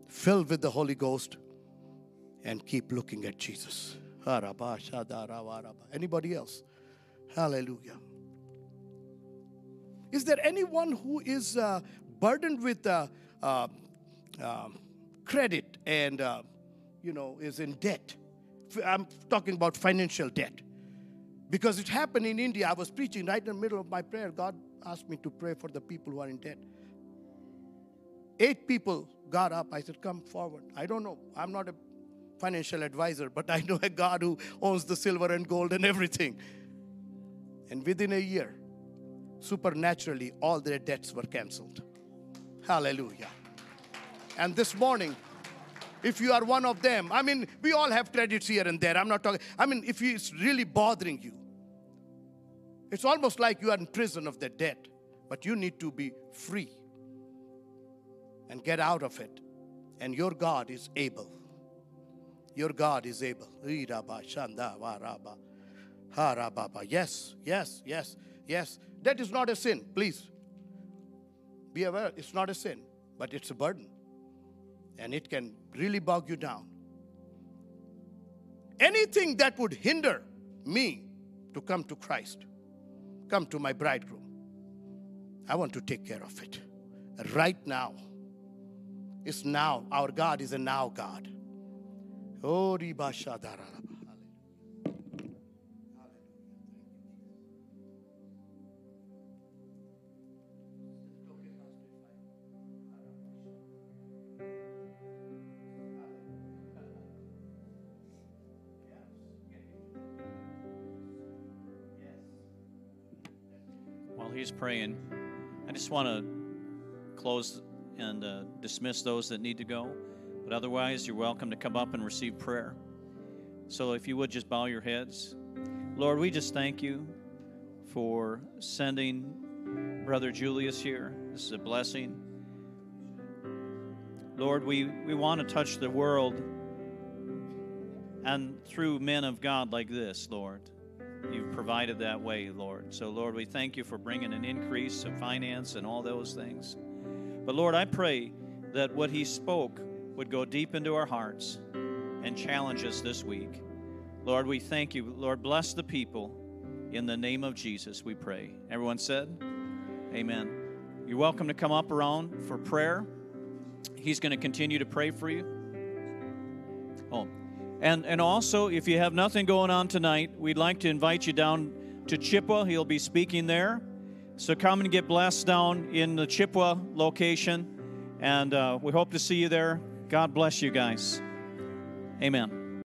Fill with the Holy Ghost and keep looking at Jesus. Anybody else? Hallelujah. Is there anyone who is uh, burdened with uh, uh, um, credit and, uh, you know, is in debt? I'm talking about financial debt. Because it happened in India. I was preaching right in the middle of my prayer. God asked me to pray for the people who are in debt. Eight people got up. I said, Come forward. I don't know. I'm not a financial advisor, but I know a God who owns the silver and gold and everything. And within a year, supernaturally, all their debts were canceled. Hallelujah. And this morning, if you are one of them, I mean, we all have credits here and there. I'm not talking, I mean, if it's really bothering you, it's almost like you are in prison of the debt, but you need to be free and get out of it. And your God is able. Your God is able. Yes, yes, yes, yes. That is not a sin, please. Be aware, it's not a sin, but it's a burden. And it can really bog you down. Anything that would hinder me to come to Christ, come to my bridegroom, I want to take care of it right now. It's now. Our God is a now God. Oh, praying, I just want to close and uh, dismiss those that need to go. But otherwise, you're welcome to come up and receive prayer. So if you would just bow your heads. Lord, we just thank you for sending Brother Julius here. This is a blessing. Lord, we, we want to touch the world and through men of God like this, Lord. You've provided that way, Lord. So, Lord, we thank you for bringing an increase of finance and all those things. But, Lord, I pray that what he spoke would go deep into our hearts and challenge us this week. Lord, we thank you. Lord, bless the people. In the name of Jesus, we pray. Everyone said, Amen. You're welcome to come up around for prayer. He's going to continue to pray for you. Oh, and, and also, if you have nothing going on tonight, we'd like to invite you down to Chippewa. He'll be speaking there. So come and get blessed down in the Chippewa location. And uh, we hope to see you there. God bless you guys. Amen.